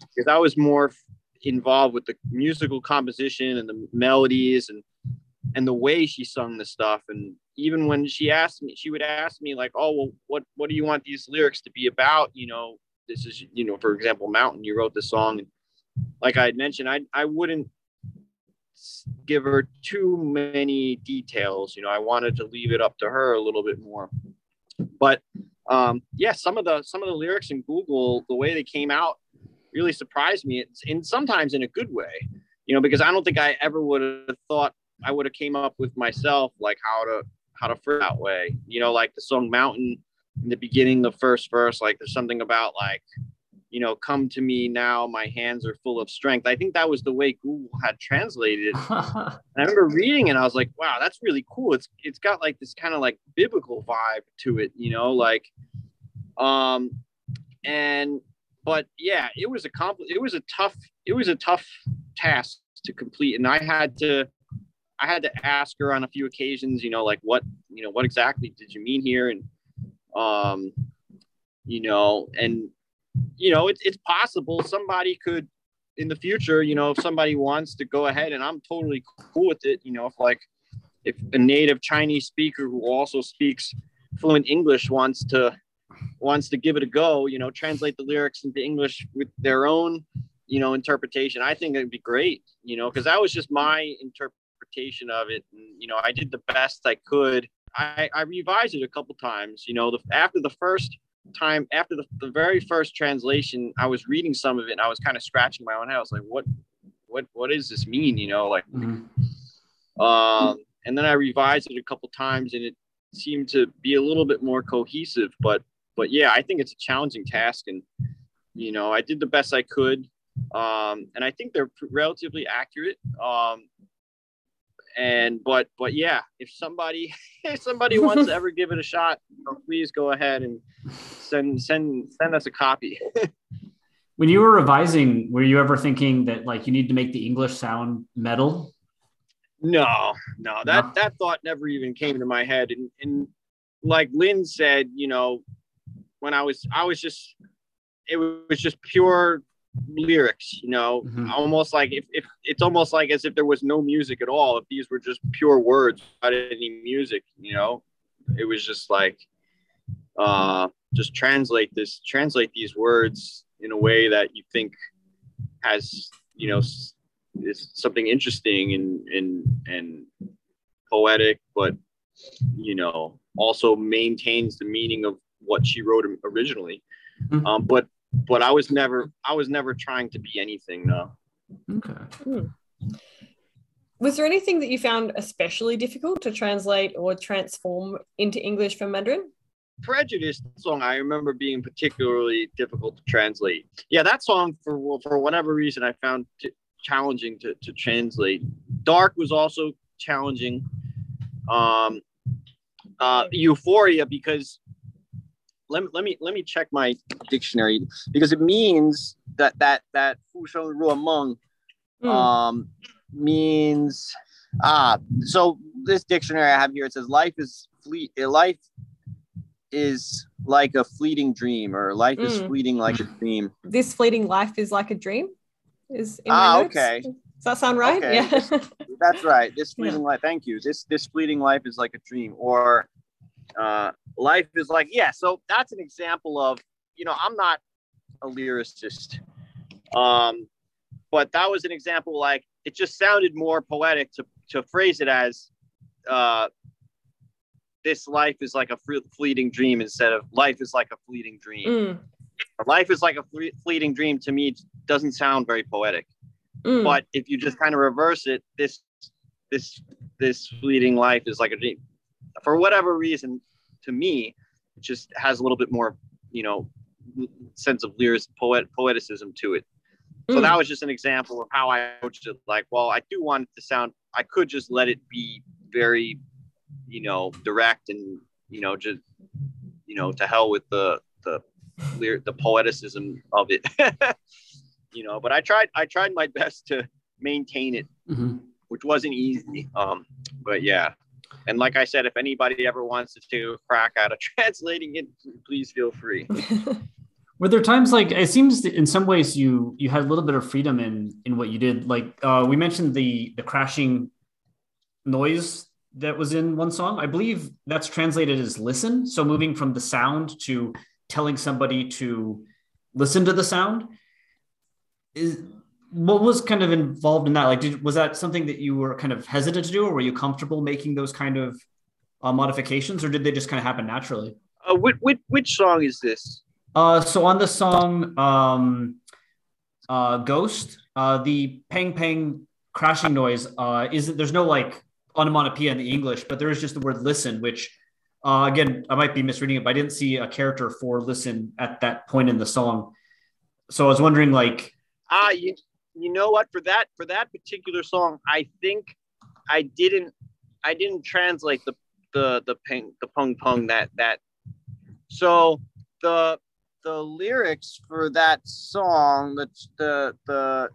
because I was more involved with the musical composition and the melodies and and the way she sung the stuff. And even when she asked me, she would ask me like, "Oh, well, what what do you want these lyrics to be about?" You know, this is you know, for example, Mountain. You wrote the song, and like I had mentioned, I I wouldn't give her too many details. You know, I wanted to leave it up to her a little bit more. But um, yeah, some of the some of the lyrics in Google, the way they came out, really surprised me. It's and sometimes in a good way, you know, because I don't think I ever would have thought I would have came up with myself like how to how to phrase that way. You know, like the song Mountain in the beginning, the first verse, like there's something about like you know, come to me now, my hands are full of strength. I think that was the way Google had translated it. I remember reading it, I was like, wow, that's really cool. It's it's got like this kind of like biblical vibe to it, you know, like um and but yeah, it was a compl- it was a tough it was a tough task to complete and I had to I had to ask her on a few occasions, you know, like what, you know, what exactly did you mean here and um you know, and you know, it's it's possible somebody could in the future, you know, if somebody wants to go ahead and I'm totally cool with it, you know, if like if a native Chinese speaker who also speaks fluent English wants to wants to give it a go, you know, translate the lyrics into English with their own, you know, interpretation. I think it'd be great, you know, because that was just my interpretation of it. And, you know, I did the best I could. I, I revised it a couple times, you know, the, after the first time after the, the very first translation, I was reading some of it and I was kind of scratching my own head. I was like, what, what, what does this mean? You know, like, mm-hmm. um, and then I revised it a couple times and it seemed to be a little bit more cohesive, but, but yeah, I think it's a challenging task and, you know, I did the best I could. Um, and I think they're relatively accurate. Um, and but but yeah if somebody if somebody wants to ever give it a shot please go ahead and send send send us a copy. When you were revising were you ever thinking that like you need to make the english sound metal? No no that no. that thought never even came to my head. And and like lynn said you know when i was i was just it was just pure lyrics you know mm-hmm. almost like if, if it's almost like as if there was no music at all if these were just pure words without any music you know it was just like uh just translate this translate these words in a way that you think has you know is something interesting and and and poetic but you know also maintains the meaning of what she wrote originally mm-hmm. um, but but I was never I was never trying to be anything. No. Okay. Hmm. Was there anything that you found especially difficult to translate or transform into English from Mandarin? Prejudice song I remember being particularly difficult to translate. Yeah, that song for for whatever reason I found t- challenging to, to translate. Dark was also challenging. Um, uh, Euphoria because let me let me let me check my dictionary because it means that that that fu sheng ru meng mm. um means ah so this dictionary I have here it says life is fleet eh, life is like a fleeting dream or life mm. is hmm. fleeting like a dream. This fleeting life is like a dream is in ah okay. Does that sound right? Okay. Yeah. That's right. This fleeting yeah. life. Thank you. This this fleeting life is like a dream, or uh, life is like yeah so that's an example of you know i'm not a lyricist um but that was an example like it just sounded more poetic to to phrase it as uh this life is like a fleeting dream instead of life is like a fleeting dream mm. life is like a fleeting dream to me doesn't sound very poetic mm. but if you just kind of reverse it this this this fleeting life is like a dream for whatever reason, to me, it just has a little bit more, you know, sense of lyric poet poeticism to it. So mm. that was just an example of how I approached it. Like, well, I do want it to sound. I could just let it be very, you know, direct and you know, just you know, to hell with the the the poeticism of it. you know, but I tried. I tried my best to maintain it, mm-hmm. which wasn't easy. Um, but yeah, and like I said, if anybody ever wants to crack out of translating it, please feel free. Were there times like it seems in some ways you you had a little bit of freedom in in what you did? Like uh, we mentioned the the crashing noise that was in one song. I believe that's translated as listen. So moving from the sound to telling somebody to listen to the sound is what was kind of involved in that? Like, did, was that something that you were kind of hesitant to do, or were you comfortable making those kind of uh, modifications, or did they just kind of happen naturally? Uh, which, which, which song is this? Uh, so on the song um, uh, Ghost, uh, the pang pang crashing noise uh, is there's no like onomatopoeia in the English, but there is just the word listen, which uh, again, I might be misreading it, but I didn't see a character for listen at that point in the song. So I was wondering, like, ah, you, you know what? For that for that particular song, I think I didn't I didn't translate the the the ping the pung pung that that. So the the lyrics for that song, the the the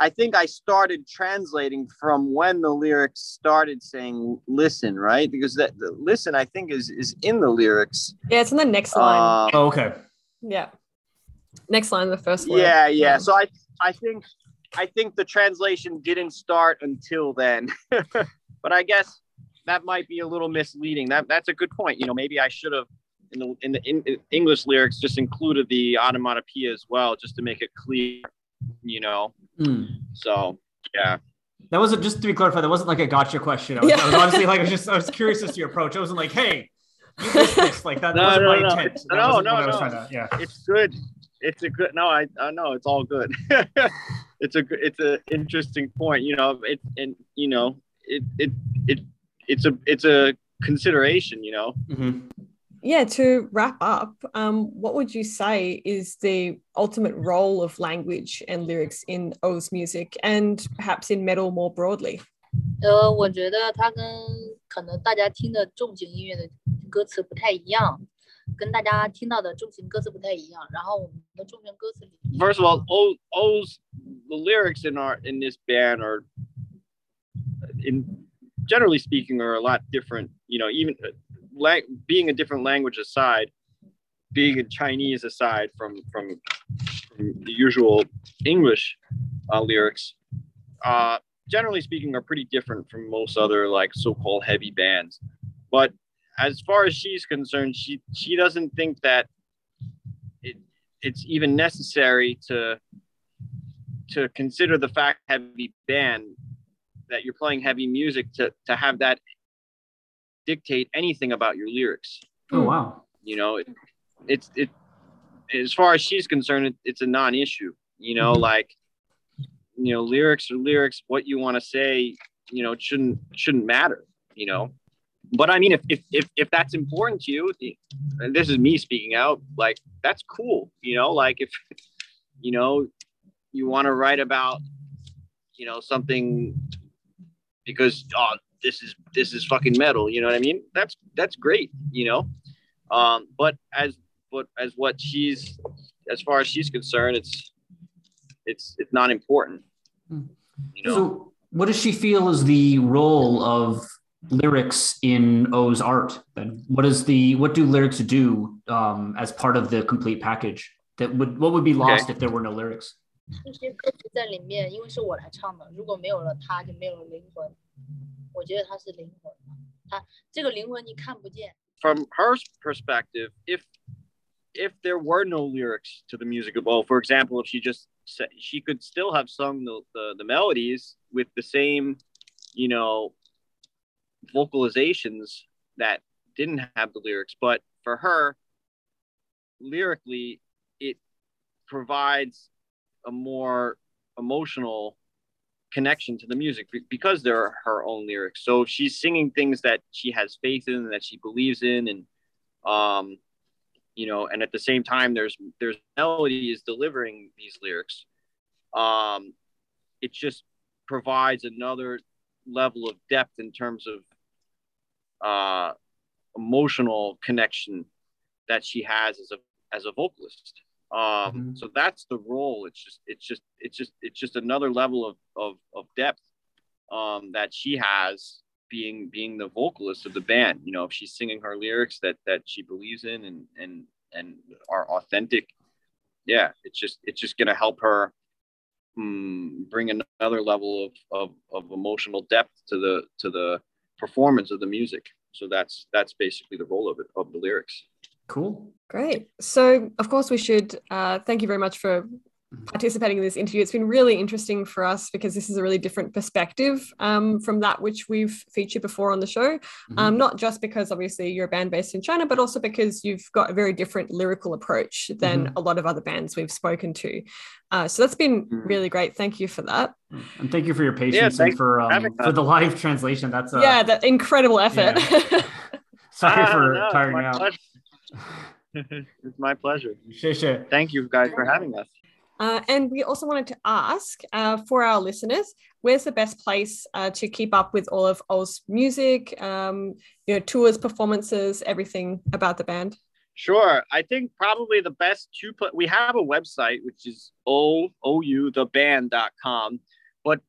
I think I started translating from when the lyrics started saying "listen," right? Because that the "listen" I think is is in the lyrics. Yeah, it's in the next line. Uh, oh, okay, yeah, next line, the first word. yeah, yeah. So I I think I think the translation didn't start until then, but I guess that might be a little misleading. That that's a good point. You know, maybe I should have in the in the in, in English lyrics just included the onomatopoeia as well, just to make it clear. You know, Hmm. so yeah. that wasn't just to be clarified. That wasn't like a gotcha question. I was, I was honestly like, I was just, I was curious as to your approach. I wasn't like, hey, you missed this. Like that, that No, wasn't no, my no. intent. That No, no, what I was no. to, yeah. it's good it's a good no i i know it's all good. It's a it's an interesting point you know it and you know it it it it's a it's a consideration you know? Mm-hmm. yeah to wrap up um what would you say is the ultimate role of language and lyrics in Ou's music and perhaps in metal more broadly? 呃，我觉得它跟可能大家听的重型音乐的歌词不太一样，跟大家听到的重型歌词不太一样。然后我们的重型歌词里面 first of all, O O's the lyrics in our in this band are in generally speaking are a lot different. You know, even uh, la- being a different language aside, being in Chinese aside from from, from the usual English uh, lyrics, uh, generally speaking, are pretty different from most other like so-called heavy bands. But as far as she's concerned, she she doesn't think that it it's even necessary to to consider the fact heavy band that you're playing heavy music to to have that dictate anything about your lyrics. Oh, hmm. wow. you know it, it's it as far as she's concerned it, it's a non-issue you know mm-hmm. like you know lyrics or lyrics. What you want to say you know it shouldn't shouldn't matter you know but i mean if, if if if that's important to you and this is me speaking out like that's cool you know like if you know you want to write about you know something because oh this is this is fucking metal you know what i mean? That's that's great you know? Um but as but as what she's as far as she's concerned it's it's it's not important. Hmm. you know? So, what does she feel is the role of lyrics in Ou's art? Then what is the what do lyrics do um, as part of the complete package? That would what would be lost okay. if there were no lyrics? 这些歌词在里面，因为是我来唱的，如果没有了它，就没有了灵魂。我觉得它是灵魂，它这个灵魂你看不见。From her perspective, if if there were no lyrics to the music of all, for example, if she just said she could still have sung the, the, the melodies with the same, you know, vocalizations that didn't have the lyrics, but for her, lyrically, it provides a more emotional connection to the music because they're her own lyrics. So she's singing things that she has faith in that she believes in, and um, you know, and at the same time, there's there's melody is delivering these lyrics. Um, it just provides another level of depth in terms of uh, emotional connection that she has as a as a vocalist. Um, Mhm. So that's the role. It's just it's just it's just it's just another level of of, of depth um, that she has being being the vocalist of the band. You know, if she's singing her lyrics that that she believes in and and and are authentic, yeah, it's just it's just gonna help her mm, bring another level of, of of emotional depth to the to the performance of the music. So that's that's basically the role of it of the lyrics. Cool. Great. So, of course, we should uh, thank you very much for participating in this interview. It's been really interesting for us because this is a really different perspective um, from that which we've featured before on the show. Mm-hmm. Um, not just because obviously you're a band based in China, but also because you've got a very different lyrical approach than mm-hmm. a lot of other bands we've spoken to. Uh, so that's been mm-hmm. really great. Thank you for that. And thank you for your patience yeah, and for um, for the live translation. That's uh, yeah, that incredible effort. Yeah. Sorry ah, for no, tiring out. it's my pleasure. Thank you guys for having us. Uh, and we also wanted to ask uh, for our listeners, where's the best place uh, to keep up with all of Ou's music, um, you know, tours, performances, everything about the band? Sure. I think probably the best two, put, we have a website, which is o, O-U, theband.com, but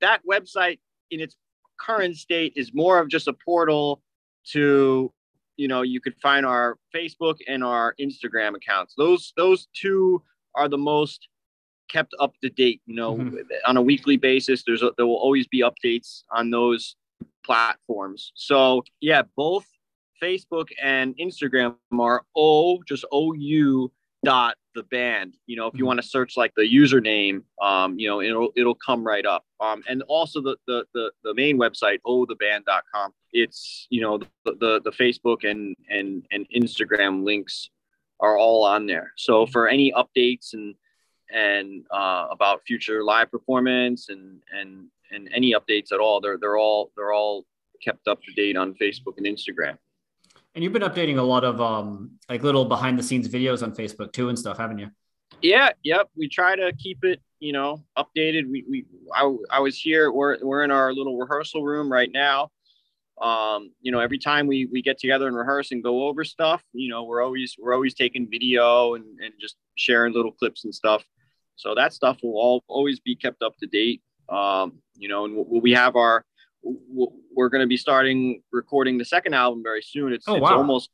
that website in its current state is more of just a portal to you know you could find our facebook and our instagram accounts those those two are the most kept up to date. You know, mm-hmm. on a weekly basis, there's a, there will always be updates on those platforms. So yeah, both Facebook and Instagram are O just O U dot the band. You know, if you mm-hmm. want to search like the username, um, you know, it'll it'll come right up. Um, and also the the the, the main website, ohtheband.com. It's you know the, the the Facebook and and and Instagram links are all on there. So for any updates and and uh, about future live performance and and and any updates at all. They're they're all they're all kept up to date on Facebook and Instagram. And you've been updating a lot of um like little behind the scenes videos on Facebook too and stuff, haven't you? Yeah, yep. We try to keep it, you know, updated. We we I, I was here. We're we're in our little rehearsal room right now. Um, you know, every time we we get together and rehearse and go over stuff, you know, we're always we're always taking video and and just sharing little clips and stuff. So that stuff will all always be kept up to date. Um, you know, and we have our, we're going to be starting recording the second album very soon. It's, oh, it's wow. almost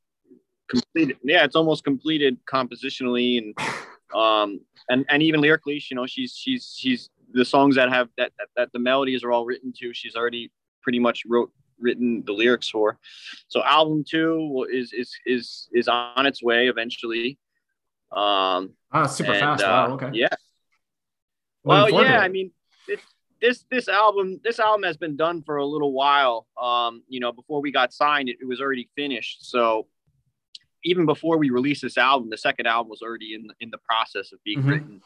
completed. Yeah, it's almost completed compositionally and, um, and, and even lyrically, you know, she's, she's, she's the songs that have that, that, that the melodies are all written to. She's already pretty much wrote, written the lyrics for. So album two is, is, is, is on its way eventually. Um, ah, super and, fast. Uh, wow. Okay. Yeah well, yeah, I mean, this, this this album this album has been done for a little while. Um, you know, before we got signed, it, it was already finished. So even before we released this album, the second album was already in in the process of being mm-hmm. written.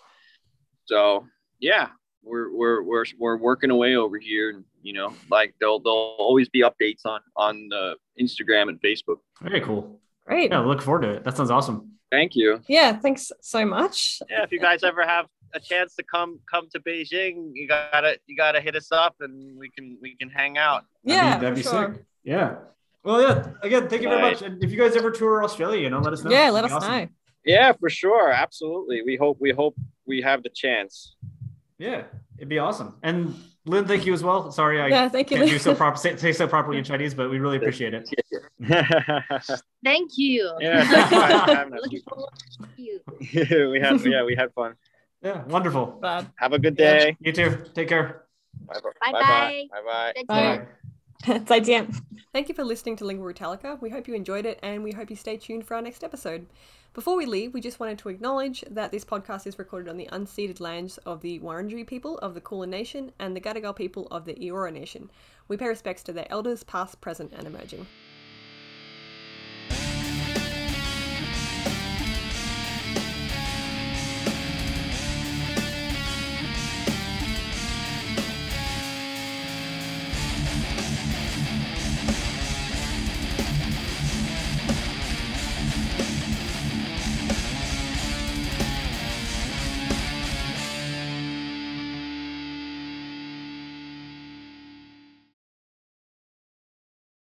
So yeah, we're we're we're we're working away over here, and you know, like there'll there'll always be updates on on the Instagram and Facebook. Very cool. Great. Yeah, look forward to it. That sounds awesome. Thank you. Yeah, thanks so much. Yeah, if you guys ever have a chance to come come to Beijing, you gotta you gotta hit us up and we can we can hang out. Yeah, that'd be, that'd be sure. sick. Yeah. Well, yeah. Again, thank you very much. And if you guys ever tour Australia, you know, let us know. Yeah, let us awesome. know. Yeah, for sure. Absolutely. We hope we hope we have the chance. Yeah, it'd be awesome. And Lynn, thank you as well. Sorry, I yeah, thank you, can't do so proper say, say, so properly in Chinese, but we really appreciate it. thank you. Yeah, thank you. we had yeah, we had fun. Yeah, wonderful. Bad. Have a good day. You too. Take care. Bye bye. Bye bye. Bye bye. 再见. Thank you for listening to Lingua Brutalica. We hope you enjoyed it and we hope you stay tuned for our next episode. Before we leave, we just wanted to acknowledge that this podcast is recorded on the unceded lands of the Wurundjeri people of the Kulin Nation and the Gadigal people of the Eora Nation. We pay respects to their elders, past, present, and emerging.